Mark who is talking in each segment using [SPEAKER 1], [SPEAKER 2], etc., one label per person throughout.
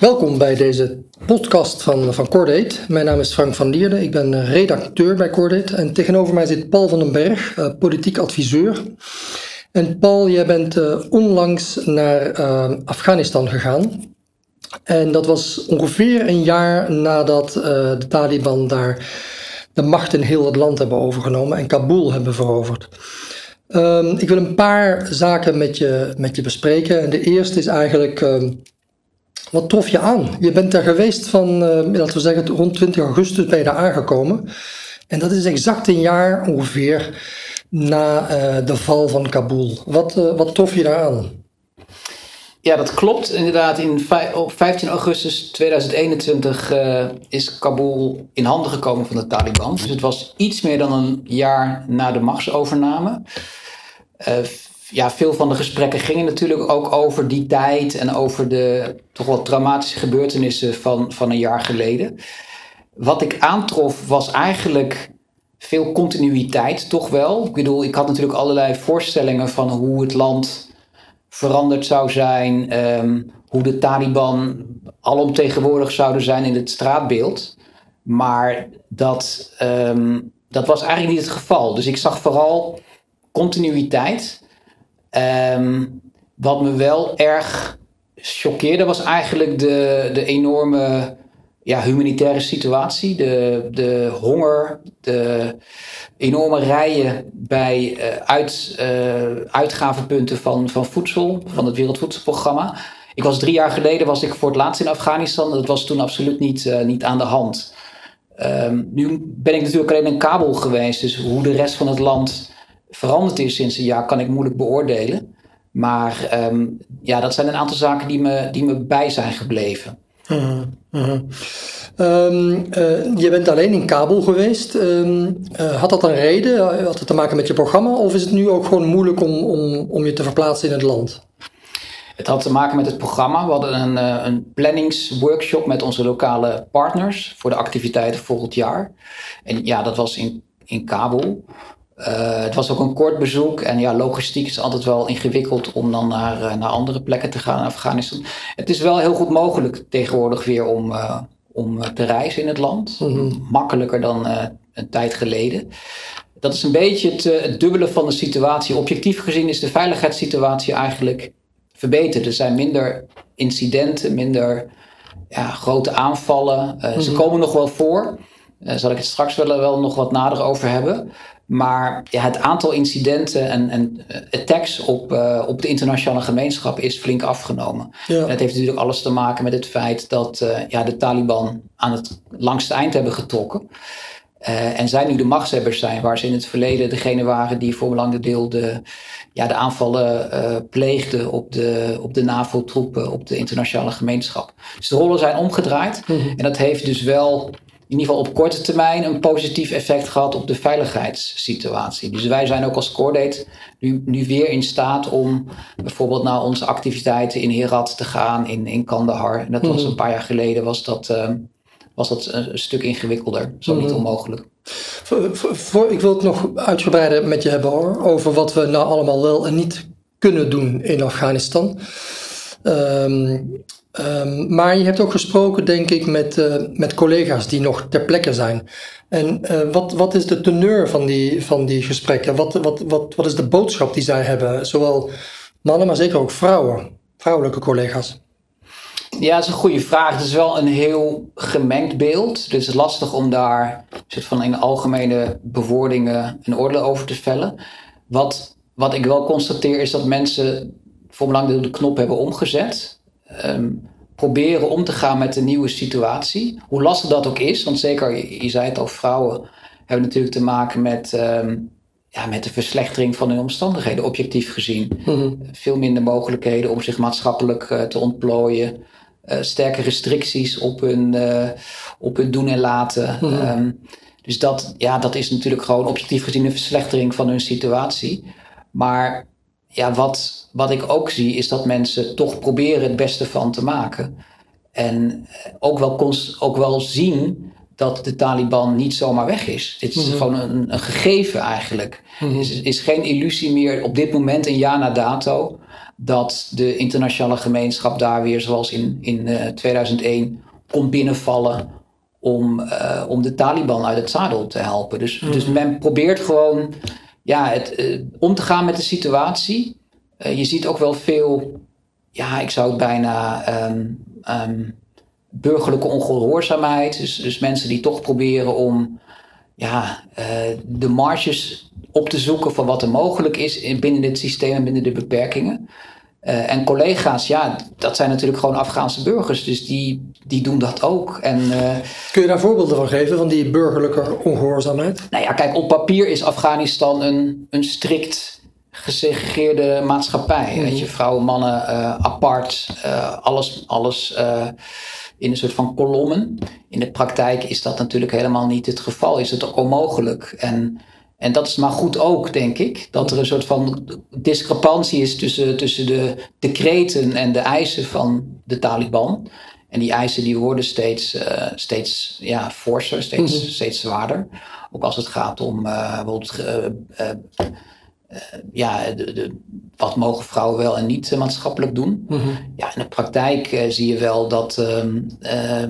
[SPEAKER 1] Welkom bij deze podcast van, van Cordate. Mijn naam is Frank van Lierde, ik ben redacteur bij Cordate. En tegenover mij zit Paul van den Berg, uh, politiek adviseur. En Paul, jij bent uh, onlangs naar Afghanistan gegaan. En dat was ongeveer een jaar nadat de Taliban daar de macht in heel het land hebben overgenomen en Kabul hebben veroverd. Um, ik wil een paar zaken met je, met je bespreken. En de eerste is eigenlijk, um, wat trof je aan? Je bent daar geweest van, uh, laten we zeggen, rond 20 augustus ben je daar aangekomen. En dat is exact een jaar ongeveer na uh, de val van Kabul. Wat, uh, wat trof je daar aan?
[SPEAKER 2] Ja, dat klopt. Inderdaad, in op 15 augustus 2021 uh, is Kabul in handen gekomen van de Taliban. Dus het was iets meer dan een jaar na de machtsovername. Ja, veel van de gesprekken gingen natuurlijk ook over die tijd en over de toch wel traumatische gebeurtenissen van, van een jaar geleden. Wat ik aantrof was eigenlijk veel continuïteit, toch wel. Ik bedoel, ik had natuurlijk allerlei voorstellingen van hoe het land veranderd zou zijn, um, hoe de Taliban alomtegenwoordig zouden zijn in het straatbeeld. Maar dat, um, dat was eigenlijk niet het geval. Dus ik zag vooral continuïteit. Um, wat me wel erg choqueerde was eigenlijk de, de enorme ja, humanitaire situatie, de, de honger, de enorme rijen bij uh, uit, uh, uitgavenpunten van, van voedsel, van het Wereldvoedselprogramma. Ik was drie jaar geleden was ik voor het laatst in Afghanistan. Dat was toen absoluut niet, uh, niet aan de hand. Um, nu ben ik natuurlijk alleen in Kabul geweest. Dus hoe de rest van het land veranderd is sinds een jaar kan ik moeilijk beoordelen. Maar um, ja, dat zijn een aantal zaken die me, die me bij zijn gebleven.
[SPEAKER 1] Uh -huh. Uh -huh. Um, uh, je bent alleen in Kabul geweest. Um, uh, had dat een reden? Had het te maken met je programma? Of is het nu ook gewoon moeilijk om, om, om je te verplaatsen in het land?
[SPEAKER 2] Het had te maken met het programma. We hadden een, uh, een planningsworkshop met onze lokale partners voor de activiteiten volgend jaar. En ja, dat was in, in Kabul. Uh, het was ook een kort bezoek en ja, logistiek is altijd wel ingewikkeld om dan naar, uh, naar andere plekken te gaan in Afghanistan. Het is wel heel goed mogelijk tegenwoordig weer om, uh, om te reizen in het land. Mm -hmm. Makkelijker dan een tijd geleden. Dat is een beetje het, het, dubbele van de situatie. Objectief gezien is de veiligheidssituatie eigenlijk verbeterd. Er zijn minder incidenten, minder ja, grote aanvallen. Mm -hmm. Ze komen nog wel voor. Daar zal ik het straks wel, wel nog wat nader over hebben. Maar ja, het aantal incidenten en, en attacks op, uh, op de internationale gemeenschap is flink afgenomen. Ja. En dat heeft natuurlijk alles te maken met het feit dat uh, ja, de Taliban aan het langste eind hebben getrokken. Uh, en zij nu de machtshebbers zijn, waar ze in het verleden degene waren die voor een lang deel de, ja, de aanvallen pleegden op de, op de NAVO-troepen, op de internationale gemeenschap. Dus de rollen zijn omgedraaid. Mm -hmm. En dat heeft dus wel in ieder geval op korte termijn een positief effect gehad op de veiligheidssituatie. Dus wij zijn ook als Cordate nu, nu weer in staat om bijvoorbeeld naar onze activiteiten in Herat te gaan, in, in Kandahar. En dat was een paar jaar geleden, was dat, uh, was dat een, stuk ingewikkelder, zo niet onmogelijk.
[SPEAKER 1] Voor, voor, ik wil het nog uitgebreider met je hebben hoor, over wat we nou allemaal wel en niet kunnen doen in Afghanistan. Um, Um, maar je hebt ook gesproken, denk ik, met, uh, met collega's die nog ter plekke zijn. En uh, wat, wat is de teneur van die, van die gesprekken? Wat, wat, wat, wat is de boodschap die zij hebben? Zowel mannen, maar zeker ook vrouwen, vrouwelijke collega's.
[SPEAKER 2] Ja, dat is een goede vraag. Het is wel een heel gemengd beeld. Dus het is lastig om daar soort van in algemene bewoordingen een oordeel over te vellen. Wat, wat ik wel constateer is dat mensen voor belang de knop hebben omgezet um, proberen om te gaan met de nieuwe situatie. Hoe lastig dat ook is, want zeker, je, je zei het al, vrouwen hebben natuurlijk te maken met, um, ja, met de verslechtering van hun omstandigheden, objectief gezien. Mm -hmm. Veel minder mogelijkheden om zich maatschappelijk uh, te ontplooien. Uh, sterke restricties op hun, uh, op hun doen en laten. Mm -hmm. um, dus dat, ja, dat is natuurlijk gewoon objectief gezien een verslechtering van hun situatie. Maar ja, wat, wat ik ook zie is dat mensen toch proberen het beste van te maken. En ook wel, ook wel zien dat de Taliban niet zomaar weg is. Dit is mm -hmm. gewoon een, een, gegeven eigenlijk. Mm -hmm. Het is, is, geen illusie meer op dit moment, een jaar na dato, dat de internationale gemeenschap daar weer, zoals in, in 2001, kon binnenvallen om, om de Taliban uit het zadel te helpen. Dus, dus mhm. men probeert gewoon ja, het, om te gaan met de situatie. je ziet ook wel veel, ja, ik zou het bijna ehm, ehm, burgerlijke ongehoorzaamheid. Dus, dus mensen die toch proberen om ja, uh, de marges op te zoeken van wat er mogelijk is binnen dit systeem en binnen de beperkingen. Uh, en collega's, ja, dat zijn natuurlijk gewoon Afghaanse burgers, dus die, die doen dat ook. En, uh,
[SPEAKER 1] Kun je daar voorbeelden van geven, van die burgerlijke ongehoorzaamheid?
[SPEAKER 2] Nou ja, kijk, op papier is Afghanistan een, een strikt gesegregeerde maatschappij. Mm. Weet je, vrouwen, mannen apart, alles, alles in een soort van kolommen. In de praktijk is dat natuurlijk helemaal niet het geval. Is het ook onmogelijk. En, en dat is maar goed ook, denk ik. Dat er een soort van discrepantie is tussen, tussen de decreten en de eisen van de Taliban. En die eisen die worden steeds, uh, steeds ja, forser, steeds, mhm. steeds zwaarder. Ook als het gaat om uh, bijvoorbeeld uh, uh, ja, de, de, wat mogen vrouwen wel en niet maatschappelijk doen. Mhm. Ja, in de praktijk zie je wel dat, uh,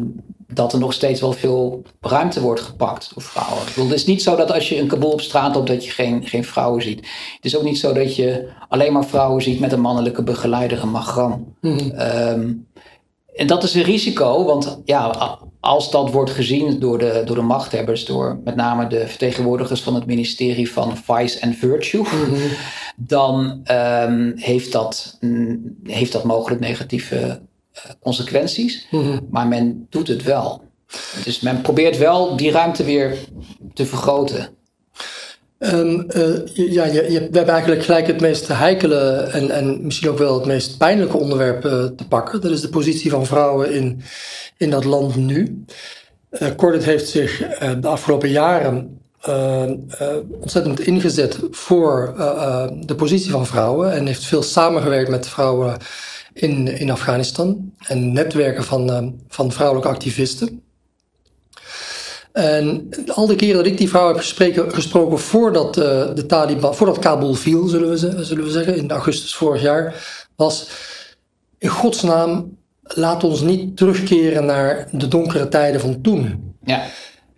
[SPEAKER 2] dat er nog steeds wel veel ruimte wordt gepakt door vrouwen. Ik bedoel, het is niet zo dat als je een Kabul op straat loopt dat je geen, geen vrouwen ziet. Het is ook niet zo dat je alleen maar vrouwen ziet met een mannelijke begeleider, een magram. Mm en dat is een risico, want ja, als dat wordt gezien door de, door de machthebbers, door met name de vertegenwoordigers van het ministerie van Vice and Virtue, mhm. dan um, heeft, dat, mm, heeft dat mogelijk negatieve consequenties. Mhm. Maar men doet het wel. Dus men probeert wel die ruimte weer te vergroten.
[SPEAKER 1] Um, uh, ja, je, je, we hebben eigenlijk gelijk het meest heikele en, en misschien ook wel het meest pijnlijke onderwerp uh, te pakken. Dat is de positie van vrouwen in, in dat land nu. Uh, Cordit heeft zich de afgelopen jaren ontzettend ingezet voor de positie van vrouwen en heeft veel samengewerkt met vrouwen in, in Afghanistan en netwerken van, van vrouwelijke activisten. En al de keren dat ik die vrouw heb gesproken, gesproken voordat uh, de Taliban, voordat Kabul viel, zullen we, zullen we zeggen, in augustus vorig jaar, was in godsnaam, laat ons niet terugkeren naar de donkere tijden van toen.
[SPEAKER 2] Ja.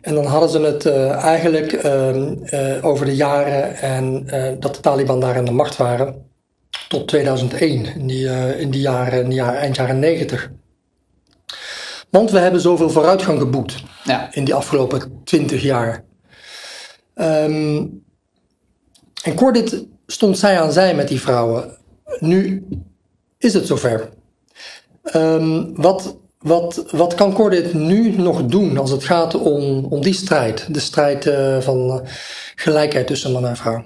[SPEAKER 1] En dan hadden ze het uh, eigenlijk uh, over de jaren en dat de Taliban daar aan de macht waren tot 2001, in die, in die jaren, in die jaren, eind jaren 90. Want we hebben zoveel vooruitgang geboekt ja. in die afgelopen twintig jaar. Um, en Cordit stond zij aan zij met die vrouwen. Nu is het zover. Um, wat, wat, wat kan Cordit nu nog doen als het gaat om, om die strijd? De strijd uh, van uh, gelijkheid tussen man en vrouw.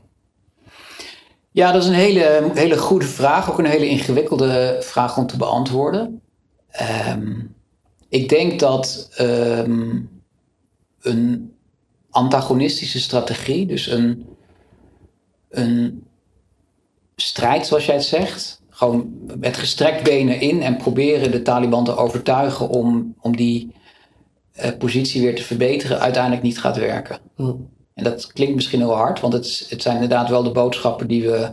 [SPEAKER 2] Ja, dat is een hele, hele goede vraag. Ook een hele ingewikkelde vraag om te beantwoorden. Um, ik denk dat um, een antagonistische strategie, dus een, een strijd zoals jij het zegt, gewoon met gestrekt benen in en proberen de Taliban te overtuigen om, om die uh, positie weer te verbeteren, uiteindelijk niet gaat werken. Hm. En dat klinkt misschien heel hard, want het, het zijn inderdaad wel de boodschappen die we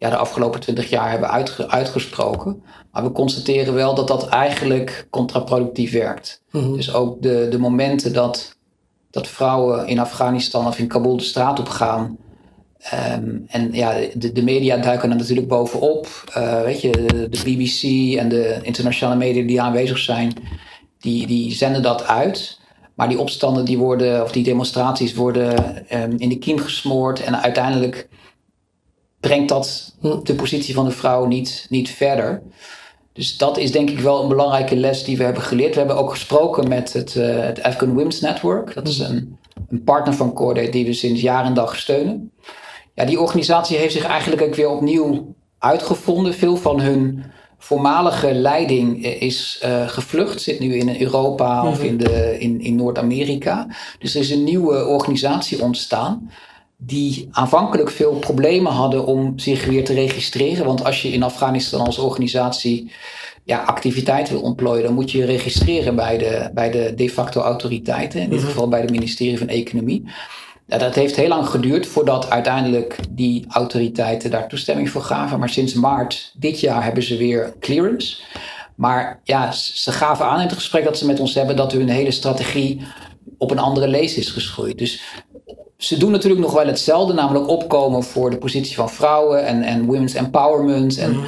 [SPEAKER 2] ja, de afgelopen twintig jaar hebben uitgesproken. Maar we constateren wel dat dat eigenlijk contraproductief werkt. Mhm. Dus ook de, de momenten dat, dat vrouwen in Afghanistan of in Kabul de straat op gaan. Ehm, en ja, de, de media duiken er natuurlijk bovenop. Uh, weet je, de, de, BBC en de internationale media die aanwezig zijn, die, die zenden dat uit. Maar die opstanden die worden, of die demonstraties worden um, in de kiem gesmoord. En uiteindelijk brengt dat de positie van de vrouw niet, niet verder. Dus dat is denk ik wel een belangrijke les die we hebben geleerd. We hebben ook gesproken met het, uh, het Afghan Women's Network. Dat is een, een partner van Cordate die we sinds jaar en dag steunen. Ja, die organisatie heeft zich eigenlijk ook weer opnieuw uitgevonden. Veel van hun voormalige leiding is uh, gevlucht, zit nu in Europa of mhm. in, de, in, in Noord-Amerika. Dus er is een nieuwe organisatie ontstaan die aanvankelijk veel problemen hadden om zich weer te registreren. Want als je in Afghanistan als organisatie ja, activiteit wil ontplooien, dan moet je je registreren bij de, bij de de facto autoriteiten, in dit mhm. geval bij het ministerie van Economie. Ja, dat heeft heel lang geduurd voordat uiteindelijk die autoriteiten daar toestemming voor gaven. Maar sinds maart dit jaar hebben ze weer clearance. Maar ja, ze gaven aan in het gesprek dat ze met ons hebben dat hun hele strategie op een andere lees is geschoeid. Dus ze doen natuurlijk nog wel hetzelfde, namelijk opkomen voor de positie van vrouwen en, en women's empowerment. En, mhm.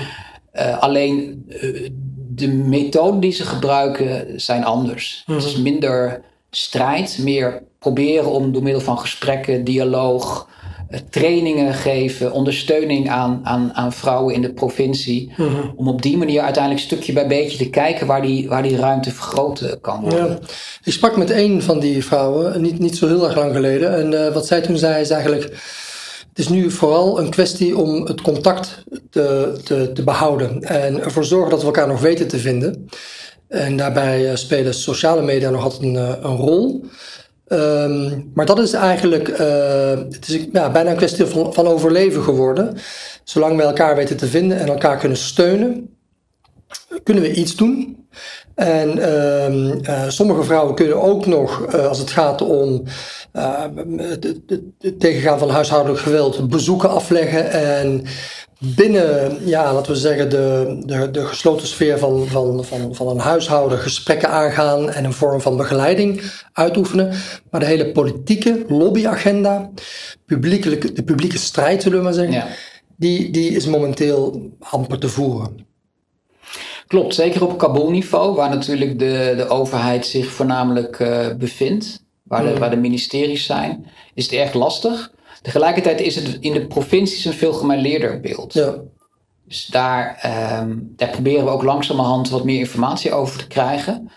[SPEAKER 2] eh, alleen uh, de methoden die ze gebruiken zijn anders. Het is mhm. minder strijd, meer proberen om door middel van gesprekken, dialoog, eh, trainingen geven, ondersteuning aan, aan, aan vrouwen in de provincie. Mhm. Om op die manier uiteindelijk stukje bij beetje te kijken waar die, waar die ruimte vergroot kan worden. Ja.
[SPEAKER 1] Ik sprak met een van die vrouwen, niet, niet zo heel erg lang geleden. En uh, wat zij toen zei is eigenlijk. Het is nu vooral een kwestie om het contact te, te, te behouden en ervoor zorgen dat we elkaar nog weten te vinden. En daarbij eh, spelen sociale media nog altijd een, een rol. Um, maar dat is eigenlijk uh, het is, ja, bijna een kwestie van, van overleven geworden. Zolang we elkaar weten te vinden en elkaar kunnen steunen, kunnen we iets doen. En uh, uh, sommige vrouwen kunnen ook nog, uh, als het gaat om het tegengaan van huishoudelijk geweld, bezoeken afleggen en binnen, ja, laten we zeggen, de, de, de gesloten sfeer van, van, van, van een huishouden gesprekken aangaan en een vorm van begeleiding uitoefenen. Maar de hele politieke lobbyagenda, publiekelijke, de publieke strijd, zullen we maar zeggen, die, die is momenteel amper te voeren.
[SPEAKER 2] Klopt, zeker op Kabul-niveau, waar natuurlijk de, de overheid zich voornamelijk uh, bevindt, waar de, hmm. waar de ministeries zijn, is het erg lastig. Tegelijkertijd is het in de provincies een veel gemêleerder beeld. Ja. Dus daar, um, daar proberen we ook langzamerhand wat meer informatie over te krijgen.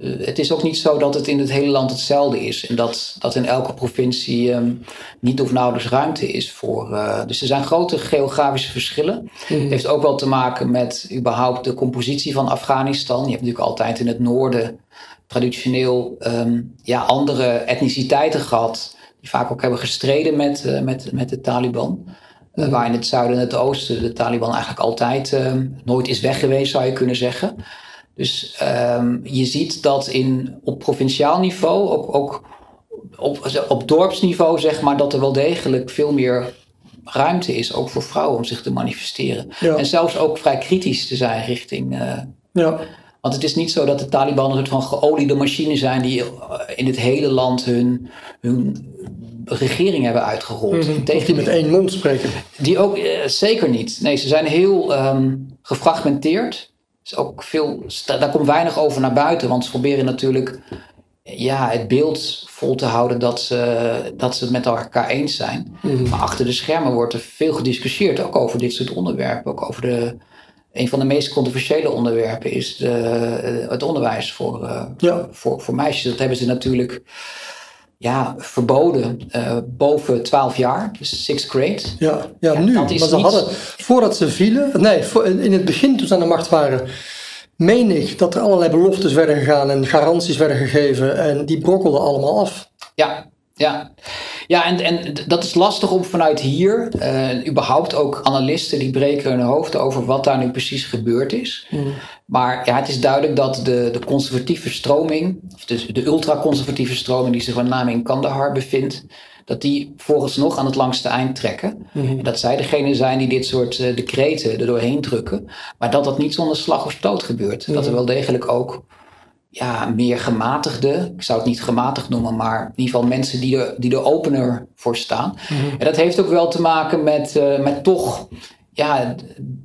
[SPEAKER 2] Uh, het is ook niet zo dat het in het hele land hetzelfde is. En dat, dat in elke provincie um, niet of nauwelijks ruimte is voor. Uh, dus er zijn grote geografische verschillen. Mm -hmm. Het heeft ook wel te maken met überhaupt de compositie van Afghanistan. Je hebt natuurlijk altijd in het noorden traditioneel um, ja, andere etniciteiten gehad vaak ook hebben gestreden met, uh, met, met de Taliban. Uh. Waar in het zuiden en het oosten de Taliban eigenlijk altijd uh, nooit is weg geweest, zou je kunnen zeggen. Dus um, je ziet dat in, op provinciaal niveau, ook, ook op, op dorpsniveau, zeg maar, dat er wel degelijk veel meer ruimte is, ook voor vrouwen, om zich te manifesteren. Ja. En zelfs ook vrij kritisch te zijn richting. ja. Want het is niet zo dat de Taliban een soort van geoliede machine zijn die in het hele land hun, hun regering hebben uitgerold. Mm
[SPEAKER 1] -hmm. tegen die met één mond spreken.
[SPEAKER 2] Die ook eh, zeker niet. Nee, ze zijn heel um, gefragmenteerd. Is ook veel, daar komt weinig over naar buiten, want ze proberen natuurlijk ja, het beeld vol te houden dat ze, dat ze het met elkaar eens zijn. Mm -hmm. Maar achter de schermen wordt er veel gediscussieerd, ook over dit soort onderwerpen. Ook over de, een van de meest controversiële onderwerpen is de, het onderwijs voor, uh, ja. voor, voor meisjes. Dat hebben ze natuurlijk ja, verboden uh, boven 12 jaar, dus sixth grade.
[SPEAKER 1] Ja, ja, ja nu. maar ze hadden, voordat ze vielen, nee, in het begin toen ze aan de macht waren, meen ik dat er allerlei beloftes werden gegaan en garanties werden gegeven en die brokkelden allemaal af.
[SPEAKER 2] Ja, ja. Ja, en, en dat is lastig om vanuit hier, uh, überhaupt ook analisten die breken hun hoofd over wat daar nu precies gebeurd is. Mm. Maar ja, het is duidelijk dat de, de conservatieve stroming, of de, de ultraconservatieve stroming die zich met name in Kandahar bevindt, dat die nog aan het langste eind trekken. Mm -hmm. En dat zij degene zijn die dit soort uh, decreten er doorheen drukken. Maar dat dat niet zonder slag of stoot gebeurt. Mm Dat er wel degelijk ook ja, meer gematigde, ik zou het niet gematigd noemen, maar in ieder geval mensen die er, die er opener voor staan. Mm-hmm. En dat heeft ook wel te maken met, uh, met toch ja,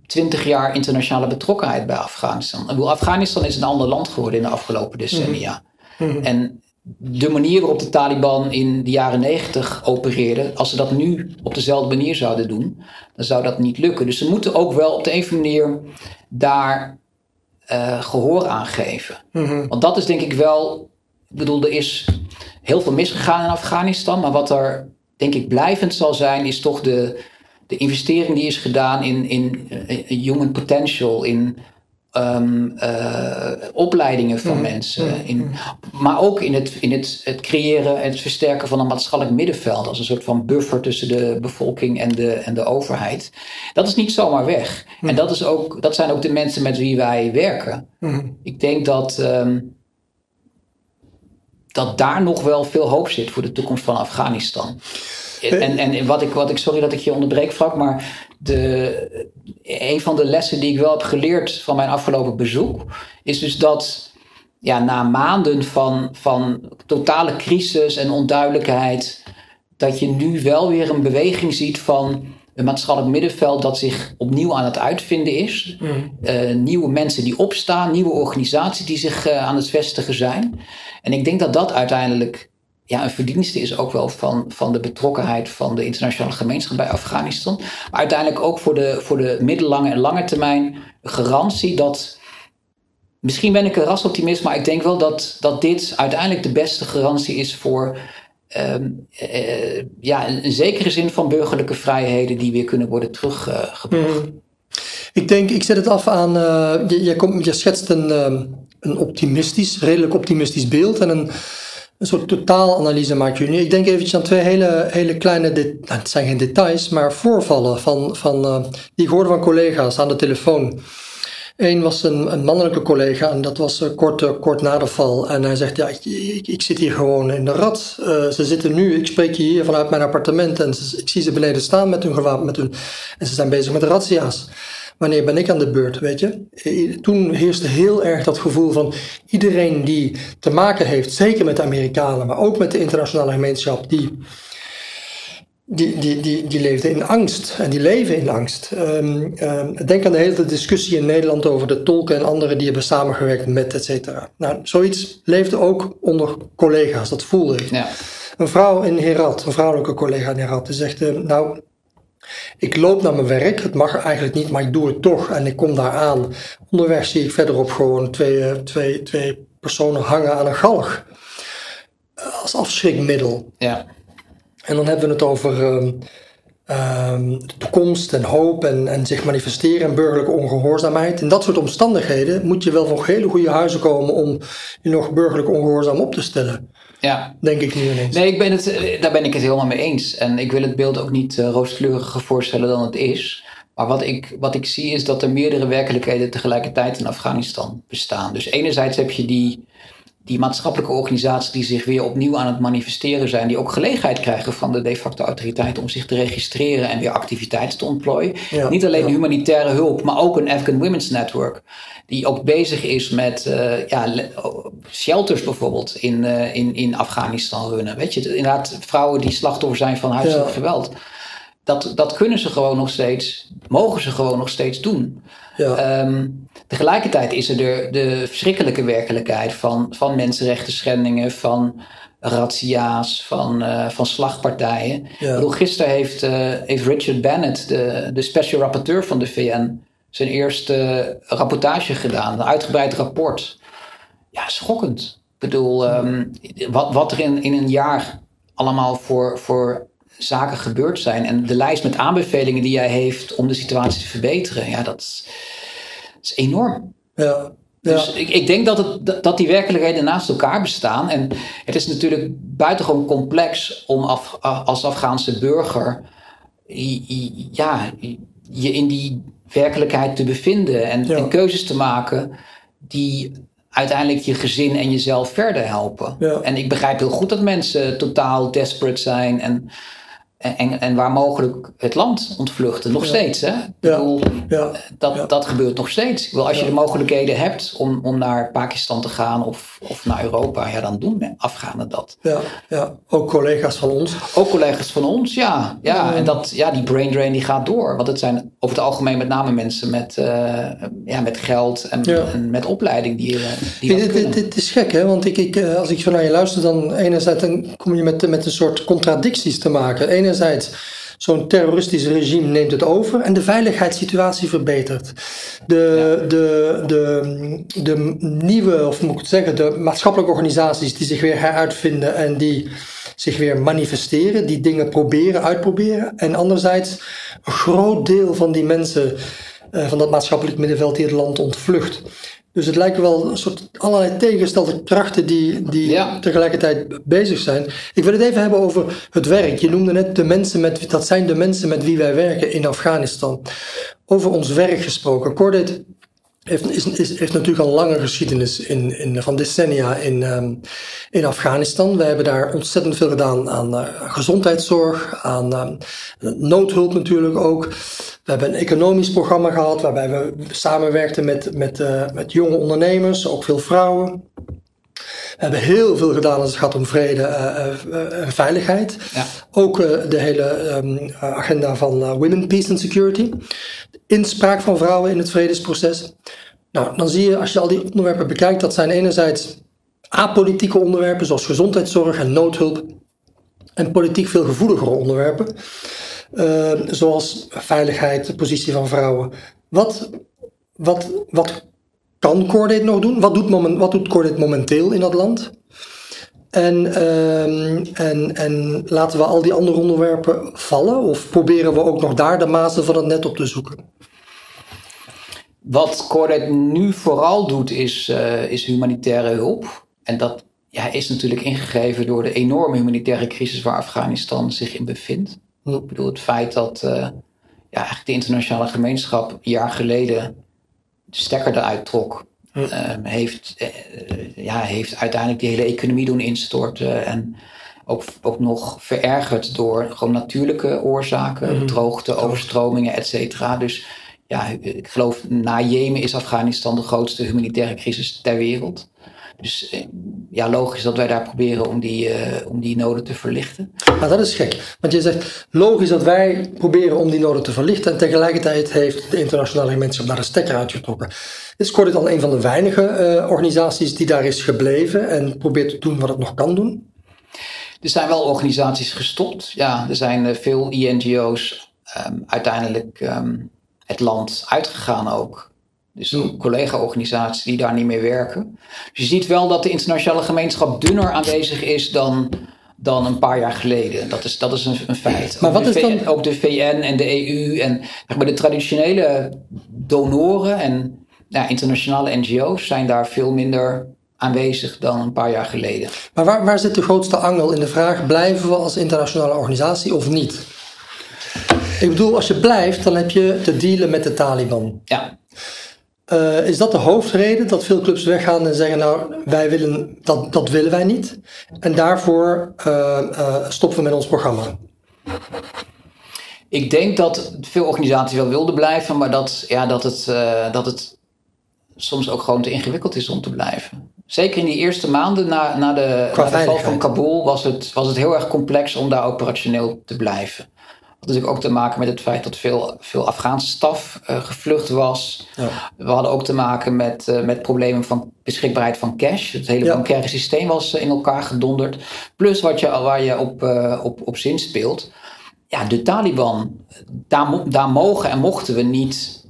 [SPEAKER 2] twintig jaar internationale betrokkenheid bij Afghanistan. Ik bedoel, Afghanistan is een ander land geworden in de afgelopen decennia. Mm-hmm. En de manier waarop de Taliban in de jaren negentig opereerden, als ze dat nu op dezelfde manier zouden doen, dan zou dat niet lukken. Dus ze moeten ook wel op de een of andere manier daar uh, gehoor aan geven. Mm-hmm. Want dat is denk ik wel, ik bedoel, er is heel veel misgegaan in Afghanistan, maar wat er denk ik blijvend zal zijn, is toch de, de investering die is gedaan in, in, in human potential, in um, uh, opleidingen van mm. mensen. Mm. In, maar ook in, het, in het, het creëren en het versterken van een maatschappelijk middenveld. Als een soort van buffer tussen de bevolking en de, en de overheid. Dat is niet zomaar weg. Mm. En dat, is ook, dat zijn ook de mensen met wie wij werken. Ik denk dat. Um, dat daar nog wel veel hoop zit voor de toekomst van Afghanistan. En, en wat, ik, wat ik, sorry dat ik je onderbreek, Frank, maar de, een van de lessen die ik wel heb geleerd van mijn afgelopen bezoek, is dus dat ja, na maanden van, van totale crisis en onduidelijkheid, dat je nu wel weer een beweging ziet van een maatschappelijk middenveld dat zich opnieuw aan het uitvinden is. Mm. Eh, nieuwe mensen die opstaan, nieuwe organisaties die zich uh, aan het vestigen zijn. En ik denk dat dat uiteindelijk ja, een verdienste is ook wel van, van de betrokkenheid van de internationale gemeenschap bij Afghanistan. Maar uiteindelijk ook voor de, voor de middellange en lange termijn garantie dat. Misschien ben ik een rasoptimist, maar ik denk wel dat, dat dit uiteindelijk de beste garantie is voor Ehm, eh, ja, een, zekere zin van burgerlijke vrijheden die weer kunnen worden teruggebracht. Mm.
[SPEAKER 1] Ik denk, ik zet het af aan, uh, je, je, komt, schetst een, ehm, een optimistisch, redelijk optimistisch beeld en een, een soort totaalanalyse maak je nu. Ik denk eventjes aan twee hele, hele kleine, nou, het zijn geen details, maar voorvallen van, van, uh, die ik van collega's aan de telefoon. Eén was een, een, mannelijke collega en dat was uh, kort, uh, kort na de val. En hij zegt, ja, ik, ik, zit hier gewoon in de rat. Ze zitten nu, ik spreek hier vanuit mijn appartement en ik zie ze beneden staan met hun gewapend. Met hun, en ze zijn bezig met razzia's. Wanneer ben ik aan de beurt, weet je? Toen heerste heel erg dat gevoel van iedereen die te maken heeft, zeker met de Amerikanen, maar ook met de internationale gemeenschap, die die, die, die, die leefden in angst en die leven in angst. Um, um, denk aan de hele discussie in Nederland over de tolken en anderen die hebben samengewerkt met, et cetera. Nou, zoiets leefde ook onder collega's, dat voelde ik. Ja. Een vrouw in Herat, een vrouwelijke collega in Herat, die zegt, uh, nou, ik loop naar mijn werk, het mag eigenlijk niet, maar ik doe het toch en ik kom daar aan. Onderweg zie ik verderop gewoon twee, uh, twee, twee personen hangen aan een galg. Als afschrikmiddel. Ja. En dan hebben we het over um, um, de toekomst en hoop en, en zich manifesteren en burgerlijke ongehoorzaamheid. In dat soort omstandigheden moet je wel van hele goede huizen komen om je nog burgerlijk ongehoorzaam op te stellen. Ja. Denk ik nu ineens.
[SPEAKER 2] Nee, ik ben het, eh, daar ben ik het helemaal mee eens. En ik wil het beeld ook niet uh, rooskleuriger voorstellen dan het is. Maar wat ik, wat ik zie is dat er meerdere werkelijkheden tegelijkertijd in Afghanistan bestaan. Dus enerzijds heb je die die maatschappelijke organisaties die zich weer opnieuw aan het manifesteren zijn, die ook gelegenheid krijgen van de de facto autoriteiten om zich te registreren en weer activiteiten te ontplooien. Niet alleen humanitaire hulp, maar ook een Afghan Women's Network, die ook bezig is met uh, ja, shelters bijvoorbeeld in, uh, in, in Afghanistan runnen. Weet je, inderdaad, vrouwen die slachtoffer zijn van huiselijk geweld. Dat, dat kunnen ze gewoon nog steeds, mogen ze gewoon nog steeds doen. Ja. Um, tegelijkertijd is er de, de verschrikkelijke werkelijkheid van, van mensenrechten schendingen, van razzia's, van, uh, van slagpartijen. Ja. Bedoel, gisteren heeft, uh, heeft Richard Bennett, de, de special rapporteur van de VN, zijn eerste rapportage gedaan, een uitgebreid rapport. Ja, schokkend. Ik bedoel, um, wat, wat er in, in een jaar allemaal voor, voor zaken gebeurd zijn. En de lijst met aanbevelingen die jij heeft om de situatie te verbeteren, ja, dat is, enorm. Ja. Dus ik, ik denk dat, het, dat die werkelijkheden naast elkaar bestaan. En het is natuurlijk buitengewoon complex om af, als Afghaanse burger ja, je in die werkelijkheid te bevinden en, en keuzes te maken die uiteindelijk je gezin en jezelf verder helpen. En ik begrijp heel goed dat mensen totaal desperate zijn en en, en waar mogelijk het land ontvluchten. Nog steeds. Hè? Ik bedoel, ja. Dat, dat gebeurt nog steeds. Ik als je de mogelijkheden hebt om, om naar Pakistan te gaan of, of naar Europa, ja, dan doen Afghanen dat.
[SPEAKER 1] Ja, ja, ook collega's van ons.
[SPEAKER 2] Ook collega's van ons, ja. ja. En dat, ja, die brain drain die gaat door. Want het zijn over het algemeen met name mensen met, uh, ja, met geld en, en, met opleiding die, uh, die
[SPEAKER 1] dit, dit, dit, is gek, hè? Want ik, ik, eh, als ik zo naar je luister, dan enerzijds dan kom je met, met een soort contradicties te maken. Enerzijds enerzijds zo'n terroristisch regime neemt het over en de veiligheidssituatie verbetert. De, de, de, de nieuwe, of moet ik het zeggen, de maatschappelijke organisaties die zich weer heruitvinden en die zich weer manifesteren, die dingen proberen, uitproberen. En anderzijds een groot deel van die mensen, uh, van dat maatschappelijk middenveld die het land ontvlucht. Dus het lijken wel een soort allerlei tegengestelde krachten die, die tegelijkertijd bezig zijn. Ik wil het even hebben over het werk. Je noemde net de mensen met, dat zijn de mensen met wie wij werken in Afghanistan. Over ons werk gesproken. Cordate heeft, is, is, heeft natuurlijk al lange geschiedenis in, in, van decennia in, um, in Afghanistan. We hebben daar ontzettend veel gedaan aan uh, gezondheidszorg, aan uh, noodhulp natuurlijk ook. We hebben een economisch programma gehad waarbij we samenwerkten met, met, uh, met jonge ondernemers, ook veel vrouwen. Hebben heel veel gedaan als het gaat om vrede en veiligheid. Ja. Ook de hele um, agenda van Women, Peace and Security. Inspraak van vrouwen in het vredesproces. Nou, dan zie je als je al die onderwerpen bekijkt, dat zijn enerzijds apolitieke onderwerpen zoals gezondheidszorg en noodhulp. En politiek veel gevoeligere onderwerpen, uh, zoals veiligheid, de positie van vrouwen. Wat, wat, wat kan Cordate nog doen? Wat doet, moment, wat doet Cordate momenteel in dat land? En, uh, en, en laten we al die andere onderwerpen vallen? Of proberen we ook nog daar de mazen van het net op te zoeken?
[SPEAKER 2] Wat Cordate nu vooral doet, is, uh, is humanitaire hulp. En dat ja, is natuurlijk ingegeven door de enorme humanitaire crisis waar Afghanistan zich in bevindt. Ik bedoel, het feit dat uh, ja, eigenlijk de internationale gemeenschap een jaar geleden de stekker eruit trok, uh, heeft, uh, ja, heeft uiteindelijk die hele economie doen instorten. En ook, ook nog verergerd door gewoon natuurlijke oorzaken, mm droogte, overstromingen, et cetera. Dus ja, ik geloof na Jemen is Afghanistan de grootste humanitaire crisis ter wereld. Dus eh, ja, logisch dat wij daar proberen om die, uh, om die noden te verlichten.
[SPEAKER 1] Maar dat is gek. Want je zegt, logisch dat wij proberen om die noden te verlichten. En tegelijkertijd heeft de internationale gemeenschap daar een stekker uitgetrokken. Is Cordit al een van de weinige uh, organisaties die daar is gebleven en probeert te doen wat het nog kan doen?
[SPEAKER 2] Er zijn wel organisaties gestopt. Ja, er zijn uh, veel INGO's um, uiteindelijk um, het land uitgegaan ook. Dus een collega-organisaties die daar niet meer werken. Dus je ziet wel dat de internationale gemeenschap dunner aanwezig is dan, dan een paar jaar geleden. Dat is, dat is een, een feit. Maar wat is dan... ook de VN en de EU en zeg maar, de traditionele donoren en ja, internationale NGO's zijn daar veel minder aanwezig dan een paar jaar geleden.
[SPEAKER 1] Maar waar, waar zit de grootste angel in de vraag: blijven we als internationale organisatie of niet? Ik bedoel, als je blijft, dan heb je te dealen met de Taliban.
[SPEAKER 2] Ja.
[SPEAKER 1] Uh, is dat de hoofdreden dat veel clubs weggaan en zeggen: Nou, wij willen, dat, dat willen wij niet. En daarvoor uh, uh, stoppen we met ons programma?
[SPEAKER 2] Ik denk dat veel organisaties wel wilden blijven, maar dat, ja, dat, het, dat het soms ook gewoon te ingewikkeld is om te blijven. Zeker in die eerste maanden na, na de, na de val van Kabul was het, was het heel erg complex om daar operationeel te blijven had natuurlijk ook te maken met het feit dat veel, veel Afghaanse staf uh, gevlucht was. Ja. We hadden ook te maken met, uh, met problemen van beschikbaarheid van cash. Het hele ja. bankaire systeem was uh, in elkaar gedonderd. Plus wat je, waar je op, op, op zin speelt. Ja, de Taliban, daar, daar mogen en mochten we niet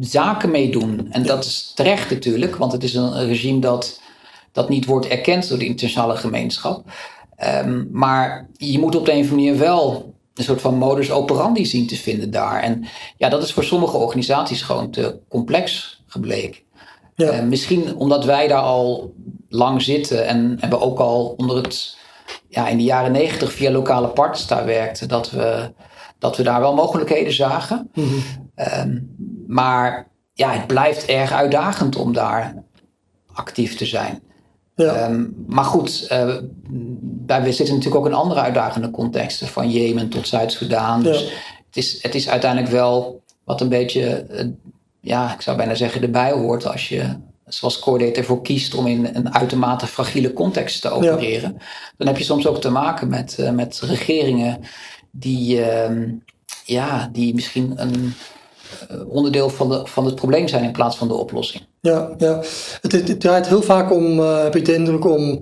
[SPEAKER 2] zaken mee doen. En dat is terecht natuurlijk, want het is een regime dat, dat niet wordt erkend door de internationale gemeenschap. Um, maar je moet op de een of andere manier wel een soort van modus operandi zien te vinden daar. En ja, dat is voor sommige organisaties gewoon te complex gebleken. Ja. Uh, misschien omdat wij daar al lang zitten en, en we ook al onder het, ja, in de jaren negentig via lokale partners daar werkten, dat we, dat we daar wel mogelijkheden zagen. Mm -hmm. um, maar ja, het blijft erg uitdagend om daar actief te zijn. Ja. Um, maar goed, uh, we zitten natuurlijk ook in andere uitdagende contexten, van Jemen tot Zuid-Soedan. Dus het, is, het is uiteindelijk wel wat een beetje, uh, ja, ik zou bijna zeggen, erbij hoort als je, zoals Cordate ervoor kiest om in een uitermate fragiele context te opereren. Ja. Dan heb je soms ook te maken met, uh, met regeringen die, ja, die misschien een onderdeel van, de, van het probleem zijn in plaats van de oplossing.
[SPEAKER 1] Ja, ja. Het, het draait heel vaak om, uh, heb ik de indruk, om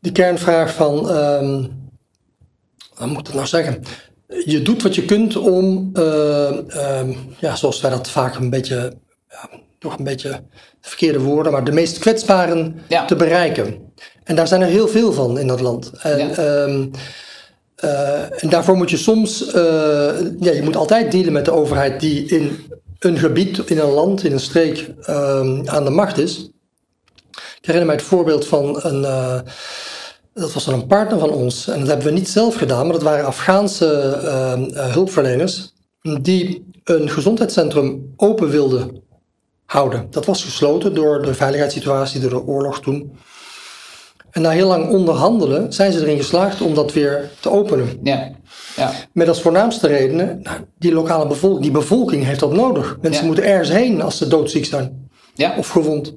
[SPEAKER 1] die kernvraag van, um, wat moet ik nou zeggen? Je doet wat je kunt om, uh, um, ja, zoals wij dat vaak een beetje, ja, toch een beetje verkeerde woorden, maar de meest kwetsbaren ja. te bereiken. En daar zijn er heel veel van in dat land. En, ja. um, uh, en daarvoor moet je soms, uh, ja, je moet altijd dealen met de overheid die in een gebied, in een land, in een streek uh, aan de macht is. Ik herinner mij het voorbeeld van een, uh, dat was een partner van ons. En dat hebben we niet zelf gedaan, maar dat waren Afghaanse uh, hulpverleners die een gezondheidscentrum open wilden houden. Dat was gesloten door de veiligheidssituatie, door de oorlog toen. En na heel lang onderhandelen zijn ze erin geslaagd om dat weer te openen.
[SPEAKER 2] Ja. Ja.
[SPEAKER 1] Met als voornaamste redenen, nou, die lokale bevolking, die bevolking heeft dat nodig. Mensen
[SPEAKER 2] Ja.
[SPEAKER 1] moeten ergens heen als ze doodziek zijn
[SPEAKER 2] Ja.
[SPEAKER 1] of gewond.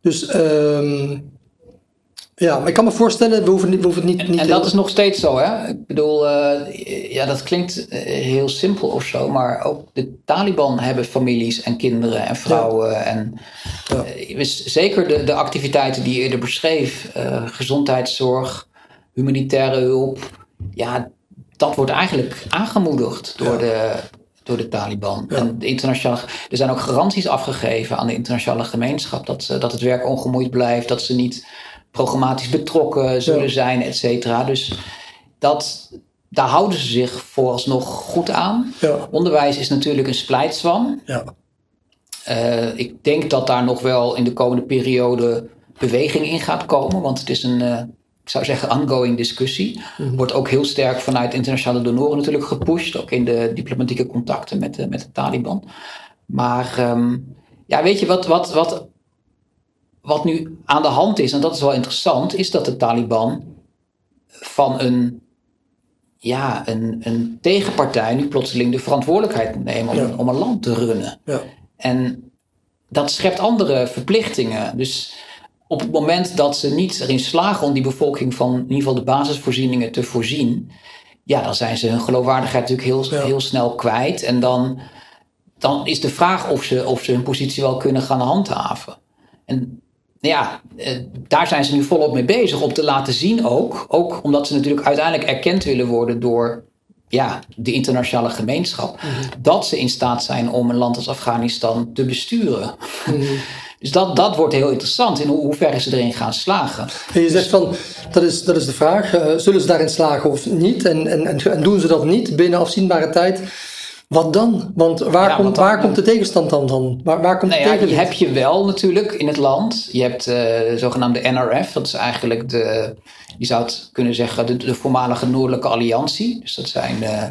[SPEAKER 1] Dus ehm, ja, maar ik kan me voorstellen, we hoeven, we hoeven het niet. niet
[SPEAKER 2] En dat is nog steeds zo, hè? Ik bedoel, eh, ja, dat klinkt eh, heel simpel of zo, maar ook de Taliban hebben families en kinderen en vrouwen. En
[SPEAKER 1] Ja.
[SPEAKER 2] eh, zeker de, de activiteiten die je eerder beschreef, gezondheidszorg, humanitaire hulp, ja, dat wordt eigenlijk aangemoedigd door,
[SPEAKER 1] Ja.
[SPEAKER 2] de, door de Taliban.
[SPEAKER 1] Ja.
[SPEAKER 2] En de internationale, er zijn ook garanties afgegeven aan de internationale gemeenschap dat, ze, dat het werk ongemoeid blijft, dat ze niet programmatisch betrokken zullen
[SPEAKER 1] Ja.
[SPEAKER 2] zijn, et cetera. Dus dat, daar houden ze zich vooralsnog goed aan.
[SPEAKER 1] Ja,
[SPEAKER 2] Onderwijs is natuurlijk een splijtswam.
[SPEAKER 1] ja,
[SPEAKER 2] Eh, ik denk dat daar nog wel in de komende periode beweging in gaat komen. Want het is een, eh, ik zou zeggen, ongoing discussie. Wordt ook heel sterk vanuit internationale donoren natuurlijk gepusht. Ook in de diplomatieke contacten met de, met de Taliban. Maar ehm, ja, weet je wat, wat, wat, wat nu aan de hand is, en dat is wel interessant, is dat de Taliban van een, ja, een, een tegenpartij nu plotseling de verantwoordelijkheid moet nemen om,
[SPEAKER 1] Ja.
[SPEAKER 2] om een land te runnen.
[SPEAKER 1] ja.
[SPEAKER 2] En dat schept andere verplichtingen. Dus op het moment dat ze niet erin slagen om die bevolking van in ieder geval de basisvoorzieningen te voorzien, ja, dan zijn ze hun geloofwaardigheid natuurlijk heel,
[SPEAKER 1] Ja.
[SPEAKER 2] heel snel kwijt. En dan, dan is de vraag of ze, of ze hun positie wel kunnen gaan handhaven. En ja, eh, daar zijn ze nu volop mee bezig om te laten zien ook. Ook omdat ze natuurlijk uiteindelijk erkend willen worden door ja, de internationale gemeenschap. Dat ze in staat zijn om een land als Afghanistan te besturen. Dus dat, dat wordt heel interessant. In ho- hoeverre ze erin gaan slagen.
[SPEAKER 1] En je zegt van, dat is, dat is de vraag, eh, zullen ze daarin slagen of niet? En, en, en, en doen ze dat niet binnen afzienbare tijd? Wat dan? Want waar,
[SPEAKER 2] Ja,
[SPEAKER 1] komt,
[SPEAKER 2] dan?
[SPEAKER 1] waar komt de tegenstand dan? dan? Waar, waar komt
[SPEAKER 2] Nou
[SPEAKER 1] de
[SPEAKER 2] ja, die heb je wel natuurlijk in het land. Je hebt eh, de zogenaamde NRF. Dat is eigenlijk de, je zou het kunnen zeggen, de, de voormalige Noordelijke Alliantie. Dus dat zijn eh,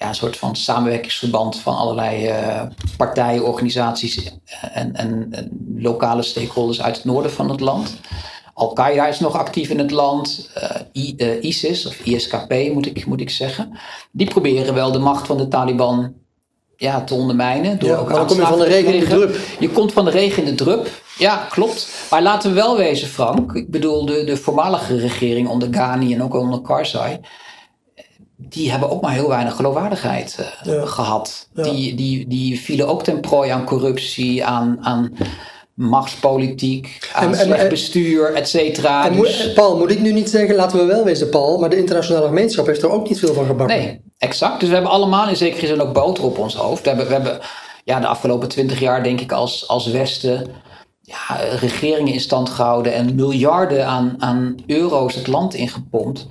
[SPEAKER 2] ja, een soort van samenwerkingsverband van allerlei eh, partijen, organisaties en, en, en lokale stakeholders uit het noorden van het land. Al-Qaeda is nog actief in het land. eh, I- eh, ISIS, of ISKP moet ik, moet ik zeggen. Die proberen wel de macht van de Taliban ja, te ondermijnen. Door
[SPEAKER 1] Ja,
[SPEAKER 2] ook
[SPEAKER 1] dan kom je van de regen in de drup.
[SPEAKER 2] Je komt van de regen in de drup. Ja, klopt. Maar laten we wel wezen, Frank. Ik bedoel, de, de voormalige regering onder Ghani en ook onder Karzai. Die hebben ook maar heel weinig geloofwaardigheid eh,
[SPEAKER 1] Ja.
[SPEAKER 2] gehad.
[SPEAKER 1] Ja.
[SPEAKER 2] Die, die, die vielen ook ten prooi aan corruptie, aan, aan machtspolitiek, aan
[SPEAKER 1] En-
[SPEAKER 2] slecht
[SPEAKER 1] en-
[SPEAKER 2] bestuur, et cetera. Dus-
[SPEAKER 1] Paul, moet ik nu niet zeggen, laten we wel wezen Paul, maar de internationale gemeenschap heeft er ook niet veel van gebakken.
[SPEAKER 2] Nee, exact. Dus we hebben allemaal in zekere zin ook boter op ons hoofd. We hebben, we hebben ja, de afgelopen twintig jaar, denk ik, als, als Westen ja, regeringen in stand gehouden en miljarden aan, aan euro's het land ingepompt.